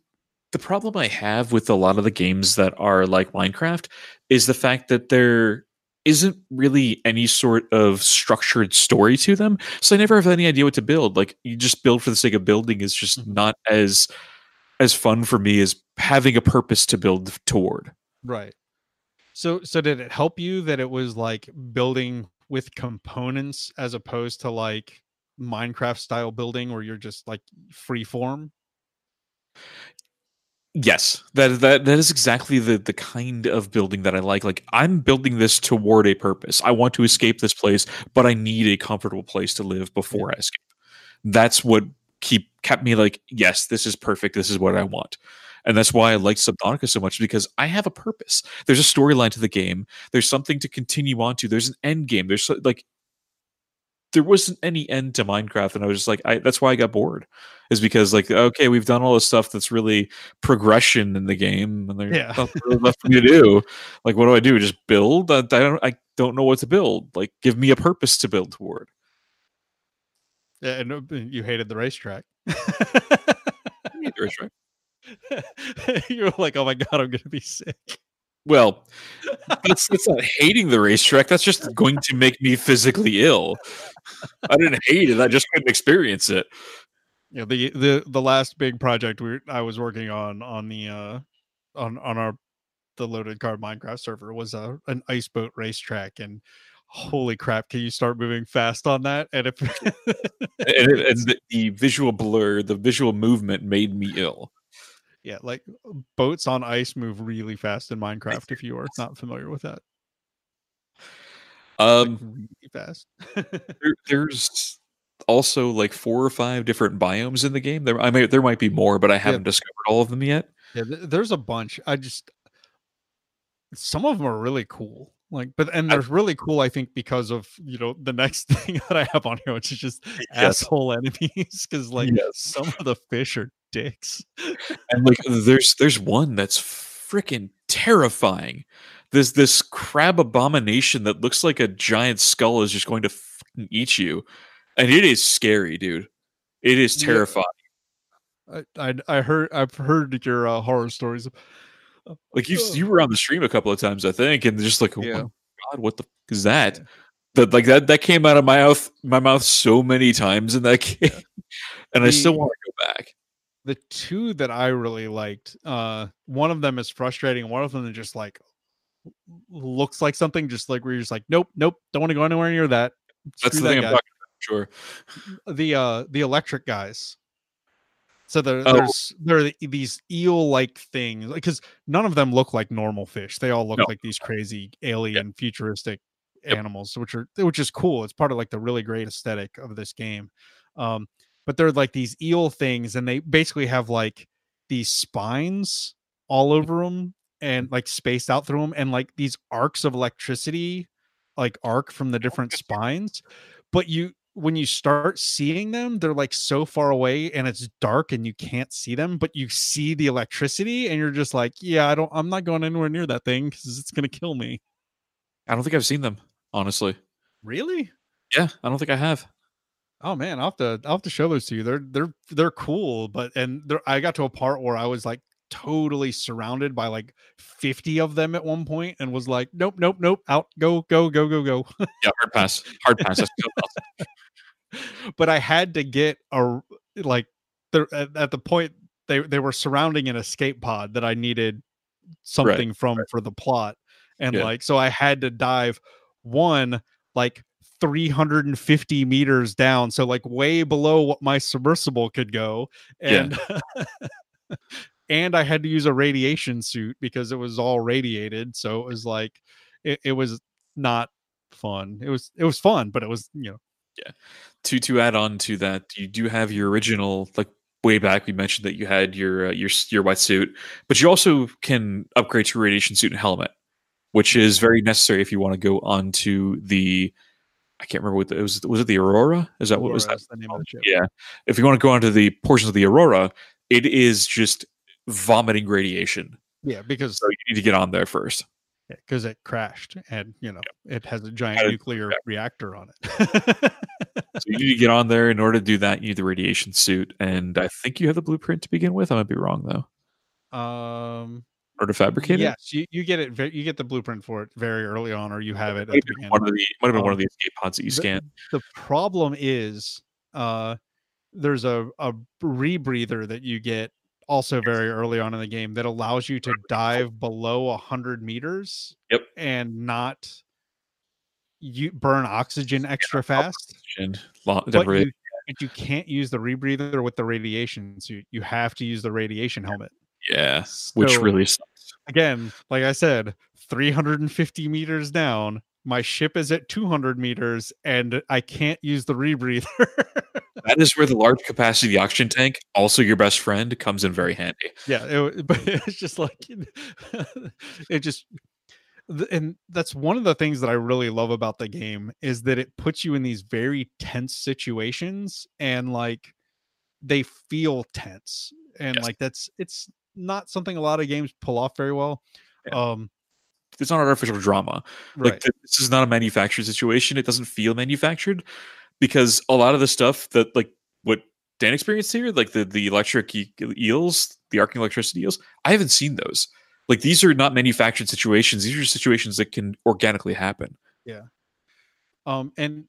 the problem I have with a lot of the games that are like Minecraft is the fact that there isn't really any sort of structured story to them. So I never have any idea what to build. Like you just build for the sake of building is just Mhm. not as as fun for me as having a purpose to build toward. right. So so did it help you that it was like building with components as opposed to like Minecraft style building where you're just like free form? Yes, that that that is exactly the the kind of building that I like. Like I'm building this toward a purpose. I want to escape this place, but I need a comfortable place to live before I escape. That's what keep kept me like, yes, this is perfect. This is what I want. And that's why I like Subnautica so much because I have a purpose. There's a storyline to the game. There's something to continue on to. There's an end game. There's like there wasn't any end to Minecraft, and I was just like, I, that's why I got bored. Is because like, okay, we've done all this stuff that's really progression in the game, and there's Yeah. nothing really left for me to do. Like, what do I do? Just build? I, I don't. I don't know what to build. Like, give me a purpose to build toward. Yeah, and uh, you hated the racetrack. Right? you were like, "Oh my god, I'm gonna be sick." Well, that's that's not hating the racetrack. That's just going to make me physically ill. I didn't hate it. I just couldn't experience it. Yeah, the the the last big project we I was working on on the uh on on our the Loaded Cart Minecraft server was a an ice boat racetrack and holy crap, can you start moving fast on that? And if And, and the, the visual blur, the visual movement made me ill. Yeah, like boats on ice move really fast in Minecraft if you are not familiar with that. Like, Um, really fast. there, there's also like four or five different biomes in the game. There, I may, there might be more, but I haven't discovered all of them yet. Yeah, there's a bunch. I just some of them are really cool. Like, but and they're really cool. I think because of you know the next thing that I have on here, which is just Yes. asshole enemies. Because like Yes. some of the fish are dicks. And like, there's there's one that's freaking terrifying. This this crab abomination that looks like a giant skull is just going to eat you, and it is scary, dude. It is Yeah. terrifying. I, I I heard I've heard your uh, horror stories. Like you you were on the stream a couple of times, I think, and just like, oh Yeah. my god, what the fuck is that? Yeah. That like that that came out of my mouth my mouth so many times in that game, and I still want to go back. The two that I really liked, uh, one of them is frustrating. One of them is just like looks like something, just like where you're just like, nope, nope, don't want to go anywhere near that. That's Screw the thing that I'm talking about. Sure. the uh the electric guys so there, Oh. there's there are these eel like things because none of them look like normal fish. They all look No. like these crazy alien futuristic Yep. animals which are which is cool. It's part of like the really great aesthetic of this game. Um but they're like these eel things and they basically have like these spines all over them and like spaced out through them and like these arcs of electricity like arc from the different spines. But you when you start seeing them they're like so far away and it's dark and you can't see them but you see the electricity and you're just like yeah i don't i'm not going anywhere near that thing because it's going to kill me I don't think I've seen them, honestly. really Yeah, I don't think I have. oh man i'll have to i'll have to show those to you they're they're they're cool but and i got to a part where i was like totally surrounded by like 50 of them at one point and was like nope nope nope out go go go go go Yeah, hard pass. Hard pass. That's still awesome. but I had to get a like the at, at the point they they were surrounding an escape pod that I needed something from for the plot, and Yeah. like so I had to dive one like 350 meters down, so like way below what my submersible could go, Yeah. and. I had to use a radiation suit because it was all radiated. So it was like, it, it was not fun. It was it was fun, but it was you know Yeah. to to add on to that, you do have your original like way back. We mentioned that you had your uh, your your wetsuit, but you also can upgrade to radiation suit and helmet, which is very necessary if you want to go onto the. I can't remember what the, it was. Was it the Aurora? Is that what was that? the name of the ship. Yeah. If you want to go onto the portions of the Aurora, it is just vomiting radiation. Yeah, because So you need to get on there first. because it crashed and you know it has a giant nuclear yeah. reactor on it. So you need to get on there. In order to do that, you need the radiation suit, and I think you have the blueprint to begin with. I might be wrong though. um, order to fabricate it. yes, you, you get it. ve- You get the blueprint for it very early on, or you have it Might have the been one of the might have been one Um, of the escape pods that you the- scan. The problem is, uh, there's a a rebreather that you get also very early on in the game that allows you to oh. dive below a hundred meters. Yep. and not you burn oxygen extra fast. And lo- but you, but you can't use the rebreather with the radiation so You you have to use the radiation helmet. yeah, which really sucks. again, like I said, 350 meters down. My ship is at 200 meters, and I can't use the rebreather. That is where the large capacity oxygen tank, also your best friend, comes in very handy. yeah, it, but it's just like it just. And that's one of the things that I really love about the game is that it puts you in these very tense situations, and like they feel tense, and Yes. like that's it's not something a lot of games pull off very well. Um, It's not artificial drama. right. Like this is not a manufactured situation. It doesn't feel manufactured because a lot of the stuff that like what Dan experienced here, like the the electric eels, the arcing electricity eels, I haven't seen those. Like these are not manufactured situations. These are situations that can organically happen. Yeah. Um and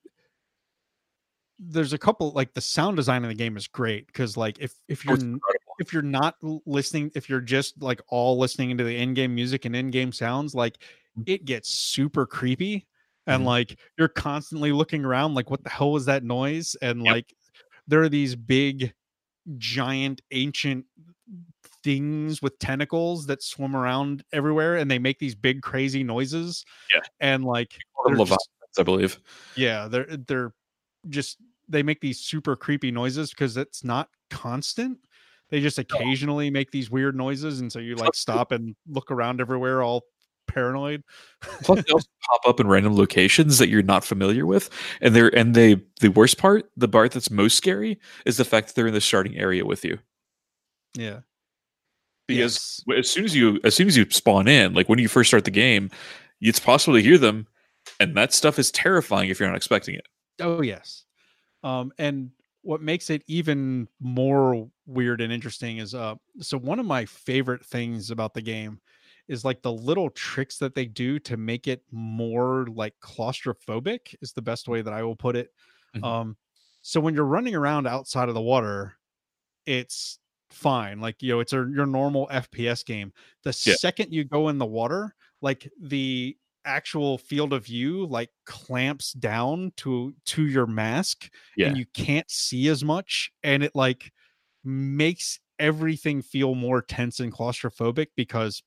there's a couple like the sound design in the game is great because like if if Oh, you're incredible. If you're not listening if you're just like all listening into the in-game music and in-game sounds like Mm. it gets super creepy and Mhm. like you're constantly looking around like what the hell was that noise and Yep. like there are these big giant ancient things with tentacles that swim around everywhere and they make these big crazy noises Yeah. and like Leviathans, just- I believe. yeah they're they're just they make these super creepy noises because it's not constant they just occasionally make these weird noises and so you like stop and look around everywhere all paranoid Plus, they also pop up in random locations that you're not familiar with, and they're and they the worst part, the part that's most scary, is the fact that they're in the starting area with you. yeah because Yes. as soon as you as soon as you spawn in, like when you first start the game, it's possible to hear them, and that stuff is terrifying if you're not expecting it. Oh yes. Um, and what makes it even more weird and interesting is uh so one of my favorite things about the game is like the little tricks that they do to make it more like claustrophobic is the best way that I will put it. Mhm. Um so when you're running around outside of the water, it's fine. Like you know, it's a your normal FPS game. The Yeah. second you go in the water, like the actual field of view like clamps down to to your mask Yeah. and you can't see as much and it like makes everything feel more tense and claustrophobic because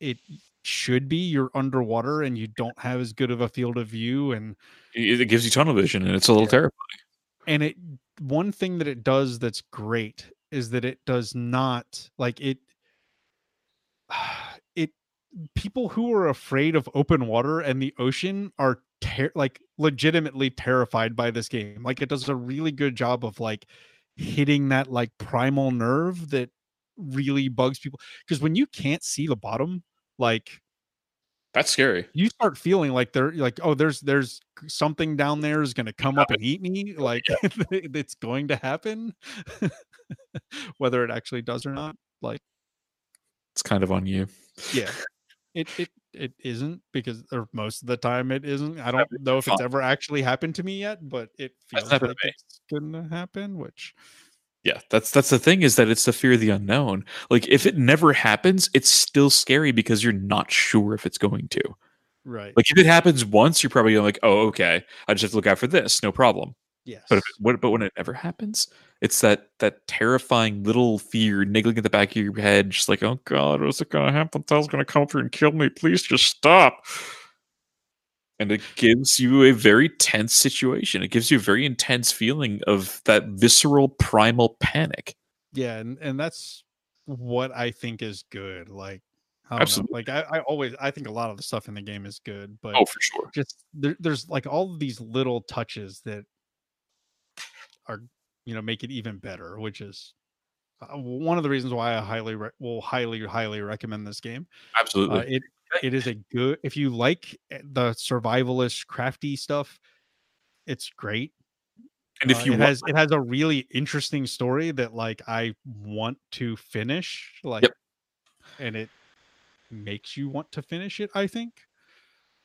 it should be you're underwater and you don't have as good of a field of view and It, gives you tunnel vision, and it's a little Yeah. terrifying. and it one thing that it does that's great is that it does not like it people who are afraid of open water and the ocean are ter- like legitimately terrified by this game. Like it does a really good job of like hitting that like primal nerve that really bugs people. Because when you can't see the bottom like That's scary. you start feeling like they're like oh there's there's something down there is going to come up and eat me oh, like it's going to happen. Whether it actually does or not like It's kind of on you. yeah it it it isn't because or most of the time it isn't i don't know if it's ever actually happened to me yet but it feels like it's gonna happen which Yeah, that's that's the thing is that it's the fear of the unknown. Like if it never happens, it's still scary because you're not sure if it's going to. right Like if it happens once, you're probably like, oh, okay, I just have to look out for this, no problem. yes But it, what, but when it never happens, it's that that terrifying little fear niggling at the back of your head, just like, oh god, what's it gonna happen? Tell's gonna come up here and kill me. Please just stop. And it gives you a very tense situation. It gives you a very intense feeling of that visceral primal panic. yeah and, and that's what i think is good like I don't know, Absolutely. like I, I always i think a lot of the stuff in the game is good but Oh, for sure. just there, there's like all of these little touches that are you know make it even better which is uh, one of the reasons why i highly re- will highly highly recommend this game. Absolutely. uh, it it is a good if you like eh, the survivalist crafty stuff it's great. And if Uh, you it want, has it has a really interesting story that like i want to finish like and it makes you want to finish it i think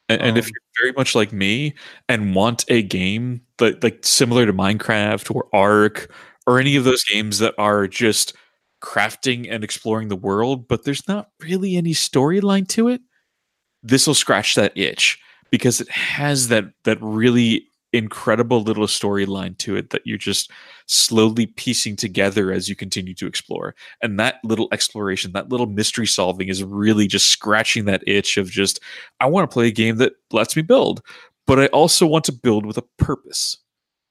And, and if Um, you're very much like me and want a game that like similar to Minecraft or Ark or any of those games that are just crafting and exploring the world, but there's not really any storyline to it, this will scratch that itch because it has that that really incredible little storyline to it that you're just slowly piecing together as you continue to explore. And that little exploration, that little mystery solving is really just scratching that itch of just I want to play a game that lets me build, but I also want to build with a purpose.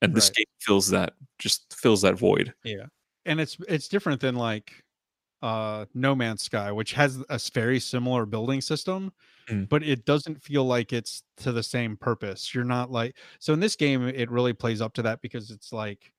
And this Right. game fills that just fills that void. Yeah. And it's it's different than like uh no man's sky which has a very similar building system Mm. but it doesn't feel like it's to the same purpose you're not like so in this game it really plays up to that because it's like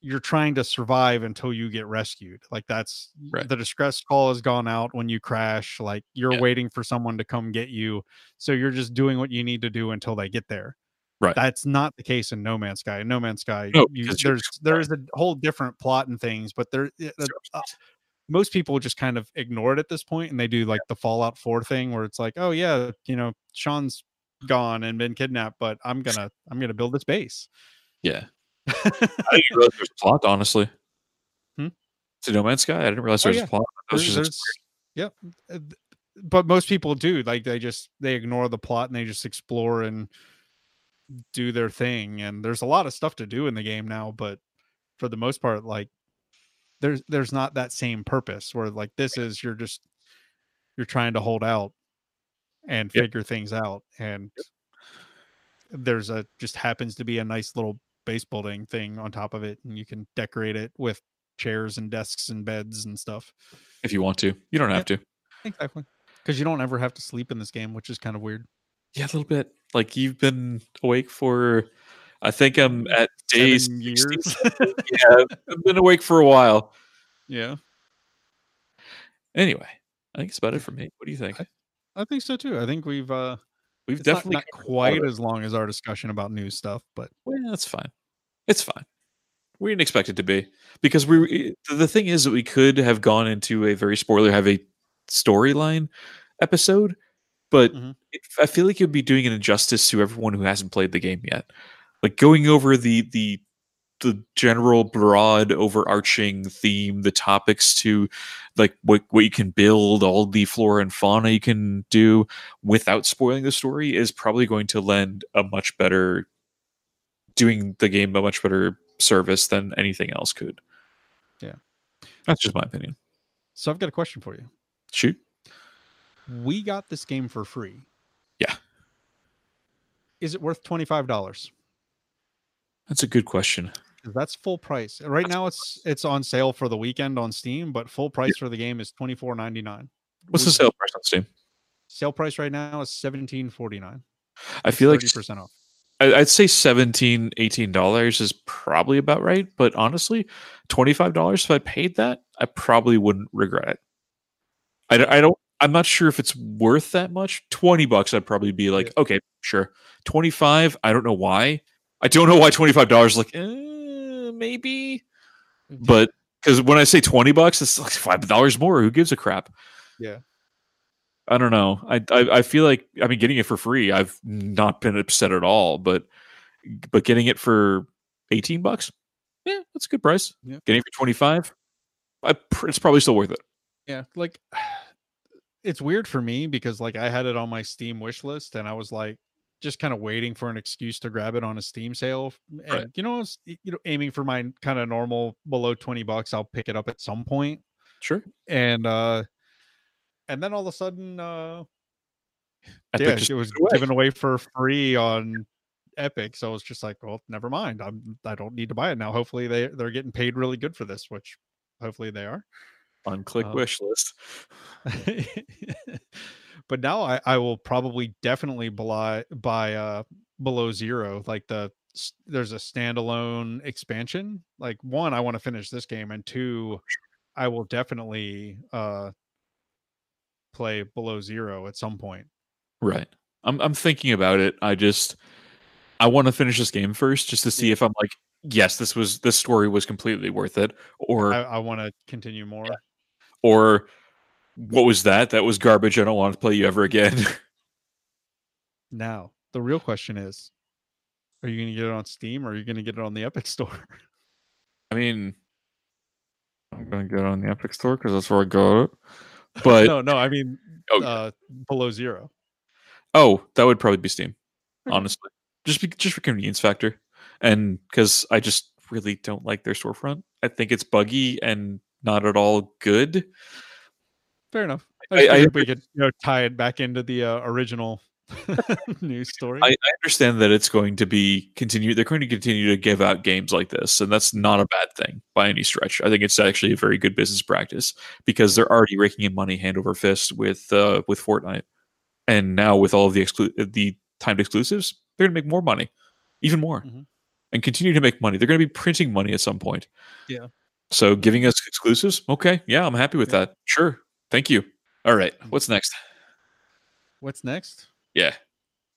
you're trying to survive until you get rescued like that's Right. the distress call has gone out when you crash like you're Yeah. waiting for someone to come get you so you're just doing what you need to do until they get there Right. that's not the case in no man's sky in no man's sky No, you, there's there's a whole different plot and things but there most people just kind of ignore it at this point and they do like the fallout 4 thing where it's like oh yeah you know sean's gone and been kidnapped but i'm gonna i'm gonna build this base Yeah. I didn't realize there was a plot, honestly. Hmm? To No Man's Sky, I didn't realize Oh, there was yeah. a plot. That was There- there's- yep Uh, but most people do like they just they ignore the plot and they just explore and do their thing and there's a lot of stuff to do in the game now but for the most part like there's there's not that same purpose where like this is you're just you're trying to hold out and Yep. figure things out and there's a just happens to be a nice little base building thing on top of it and you can decorate it with chairs and desks and beds and stuff if you want to. You don't have to. Exactly. Because you don't ever have to sleep in this game, which is kind of weird. Yeah, a little bit. Like you've been awake for I think I'm mm. at day Seven years. yeah, I've been awake for a while. yeah. Anyway, I think it's about it for me. What do you think? I think so too. I think we've uh We've not- definitely not, covered quite as long as our discussion about new stuff, but Well, that's fine. It's fine. We didn't expect it to be because we. The thing is that we could have gone into a very spoiler heavy storyline episode, but Mhm. it, I feel like you'd be doing an injustice to everyone who hasn't played the game yet. Like going over the the the general broad overarching theme, the topics to like what what you can build, all the flora and fauna you can do without spoiling the story is probably going to lend a much better doing the game a much better service than anything else could. Yeah. That's just my opinion. so I've got a question for you. Shoot. We got this game for free. Yeah. Is it worth twenty five dollars? That's a good question. That's full price. Right That's now it's it's on sale for the weekend on Steam, but full price for the game is twenty four ninety nine. What's the sale price on Steam? Sale price right now is seventeen forty nine. I feel like percent off. I- I'd say 17 dollars is probably about right, but honestly, twenty five dollars if I paid that, I probably wouldn't regret it. I don't. I'm not sure if it's worth that much. Twenty bucks, I'd probably be like, okay, sure. Twenty five, I don't know why. I don't know why twenty five dollars. Like, eh, maybe, but because when I say twenty bucks, it's like five dollars more. Who gives a crap? Yeah. I don't know. I, I I feel like I mean getting it for free. I've not been upset at all, but but getting it for eighteen bucks, yeah, that's a good price. Yeah. Getting it for twenty five, pr- it's probably still worth it. Yeah, like it's weird for me because like I had it on my Steam wish list and I was like just kind of waiting for an excuse to grab it on a Steam sale. And Right. you know, I was, you know, aiming for my kind of normal below 20 bucks, I'll pick it up at some point. Sure. And uh and then all of a sudden uh Epic yeah, it was away. given away for free on Epic. So it's just like, well, never mind. I'm I don't need to buy it now. Hopefully they they're getting paid really good for this, which hopefully they are. on click Um, wish list. but now I, I will probably definitely buy buy uh below zero like the there's a standalone expansion like one i want to finish this game and two i will definitely uh play below zero at some point. Right. I'm I'm thinking about it. I just I want to finish this game first just to see if I'm like, yes, this was this story was completely worth it, or i, I want to continue more. Or what was that? That was garbage. I don't want to play you ever again. now the real question is are you going to get it on steam or are you going to get it on the epic store I mean, I'm gonna get it on the Epic Store because that's where I got it. But no no i mean Oh, uh below zero oh, that would probably be Steam, honestly, just be, just for convenience factor, and because I just really don't like their storefront. I think it's buggy and not at all good. Fair enough. I- I, I we could you know tie it back into the uh, original news story. I, I understand that it's going to be continue. They're going to continue to give out games like this, and that's not a bad thing by any stretch. I think it's actually a very good business practice because they're already raking in money hand over fist with uh, with Fortnite, and now with all of the exclu- the timed exclusives, they're going to make more money, even more, Mhm. and continue to make money. They're going to be printing money at some point. Yeah. So giving us exclusives, okay, yeah, I'm happy with Yeah. that. Sure, thank you. All right, what's next? What's next? Yeah,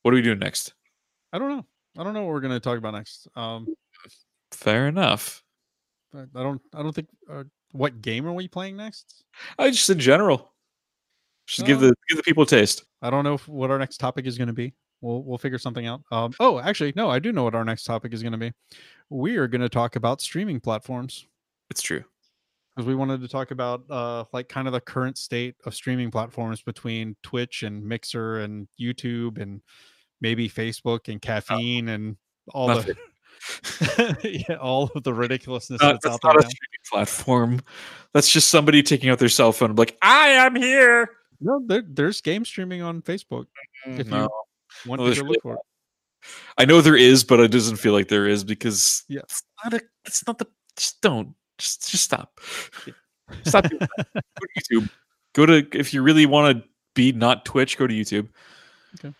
what are we doing next? I don't know. I don't know what we're going to talk about next. Um, Fair enough. I I don't. I don't think. Uh, what game are we playing next? I just in general, just give Uh, the give the people a taste. I don't know if, what our next topic is going to be. We'll we'll figure something out. Um, oh, actually, no, I do know what our next topic is going to be. We are going to talk about streaming platforms It's true. Because we wanted to talk about uh like kind of the current state of streaming platforms between Twitch and Mixer and YouTube and maybe Facebook and caffeine and all Nothing. the yeah, all of the ridiculousness that's that's out there not a now. streaming platform. That's just somebody taking out their cell phone and like, I am here. No, there, there's game streaming on Facebook. If you No. want No, to look for it. I know there is, but it doesn't feel like there is because Yeah. it's not a it's not the just don't. Just just stop. Stop doing that. Go to YouTube. Go to if you really want to be not Twitch, go to YouTube. Okay.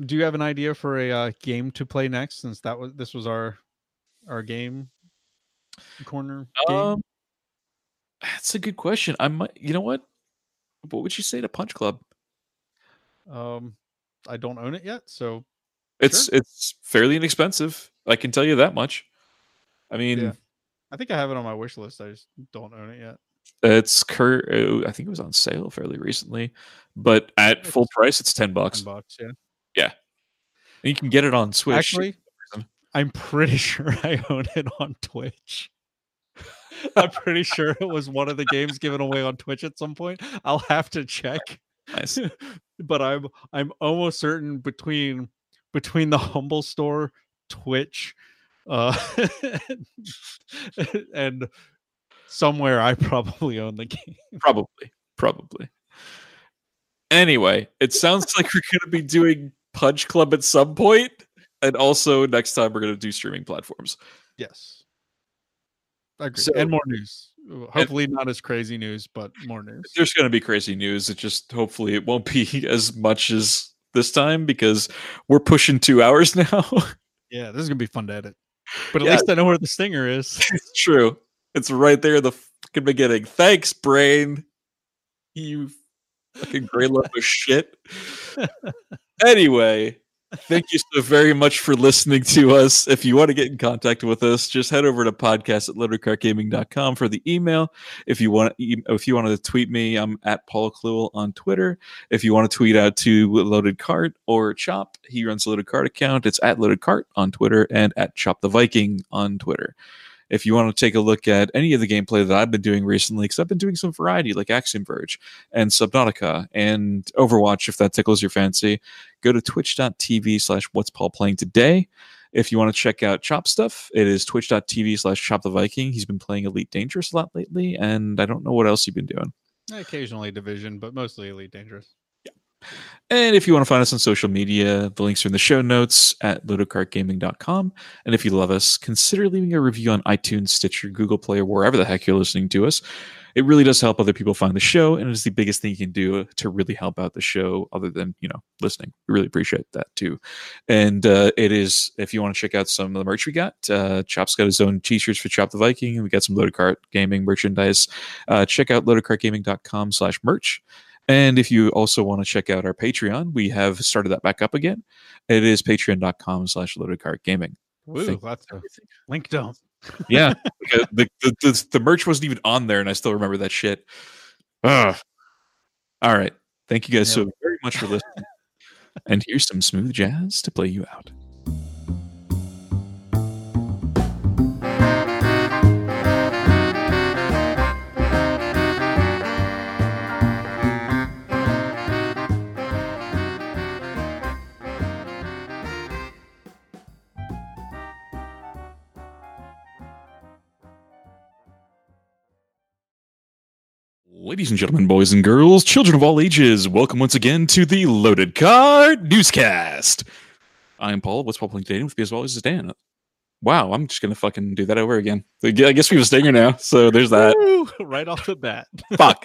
Do you have an idea for a uh, game to play next? Since that was this was our our game corner game. Um, that's a good question. I might. You know what? what would you say to Punch Club? Um, I don't own it yet, so It's Sure. it's fairly inexpensive. I can tell you that much. I mean, Yeah. I think I have it on my wish list. I just don't own it yet. it's cur- I think it was on sale fairly recently, but at full price, it's ten bucks. Ten bucks, yeah. And you can get it on Switch. Actually. I'm pretty sure I own it on Twitch. I'm pretty sure it was one of the games given away on Twitch at some point. I'll have to check, nice. but I'm I'm almost certain between between the Humble Store, Twitch, uh, and somewhere I probably own the game. Probably, probably. Anyway, it sounds like we're going to be doing Punch Club at some point, and also next time we're going to do streaming platforms. Yes. Agree. So- and more news. Hopefully not as crazy news, but more news. There's going to be crazy news. It just hopefully it won't be as much as this time because we're pushing two hours now. Yeah, this is gonna be fun to edit. But at Yeah. least I know where the stinger is. it's true. It's right there in the fucking beginning. Thanks, brain. You fucking gray lump of shit. Anyway, thank you so very much for listening to us. If you want to get in contact with us, just head over to podcast at loadedcartgaming.com for the email. If you want if you want to tweet me, I'm at Paul Kluel on Twitter. If you want to tweet out to Loaded Cart or Chop, he runs a Loaded Cart account. It's at Loaded Cart on Twitter and at Chop the Viking on Twitter if you want to take a look at any of the gameplay that I've been doing recently, because I've been doing some variety like Axiom Verge and Subnautica and Overwatch, if that tickles your fancy, go to twitch.tv slash what's Paul playing today. If you want to check out Chop stuff, it is twitch.tv slash Chop the Viking. He's been playing Elite Dangerous a lot lately, and I don't know what else you've been doing. Occasionally division, but mostly elite dangerous. And if you want to find us on social media, the links are in the show notes at loadedcartgaming.com. And if you love us, consider leaving a review on iTunes, Stitcher, Google Play, or wherever the heck you're listening to us. It really does help other people find the show, and it is the biggest thing you can do to really help out the show, other than you know listening. We really appreciate that too. And uh, it is if you want to check out some of the merch we got, uh, Chop's got his own T-shirts for Chop the Viking, and we got some Loaded Cart Gaming merchandise. Uh, check out loadedcartgaming.com/merch. And if you also want to check out our Patreon, we have started that back up again. It is patreon.com slash loaded cart gaming. That's link dump. Yeah. the, the, the, the merch wasn't even on there, and I still remember that shit. Ugh. All right. Thank you guys so very much for listening. and here's some smooth jazz to play you out. Ladies and gentlemen, boys and girls, children of all ages, welcome once again to the Loaded Cart Newscast. I am Paul. What's Paul playing today? With me as always is Dan. Wow, I'm just gonna fucking do that over again. I guess we have a stinger now, so there's that. Woo, right off the bat. Fuck.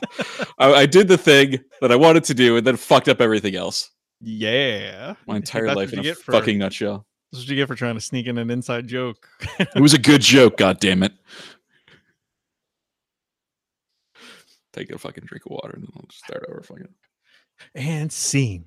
I, I did the thing that I wanted to do and then fucked up everything else. yeah. My entire life in a for- fucking nutshell. That's what you get for trying to sneak in an inside joke. It was a good joke, god damn it. Take a fucking drink of water and just start over fucking. and scene.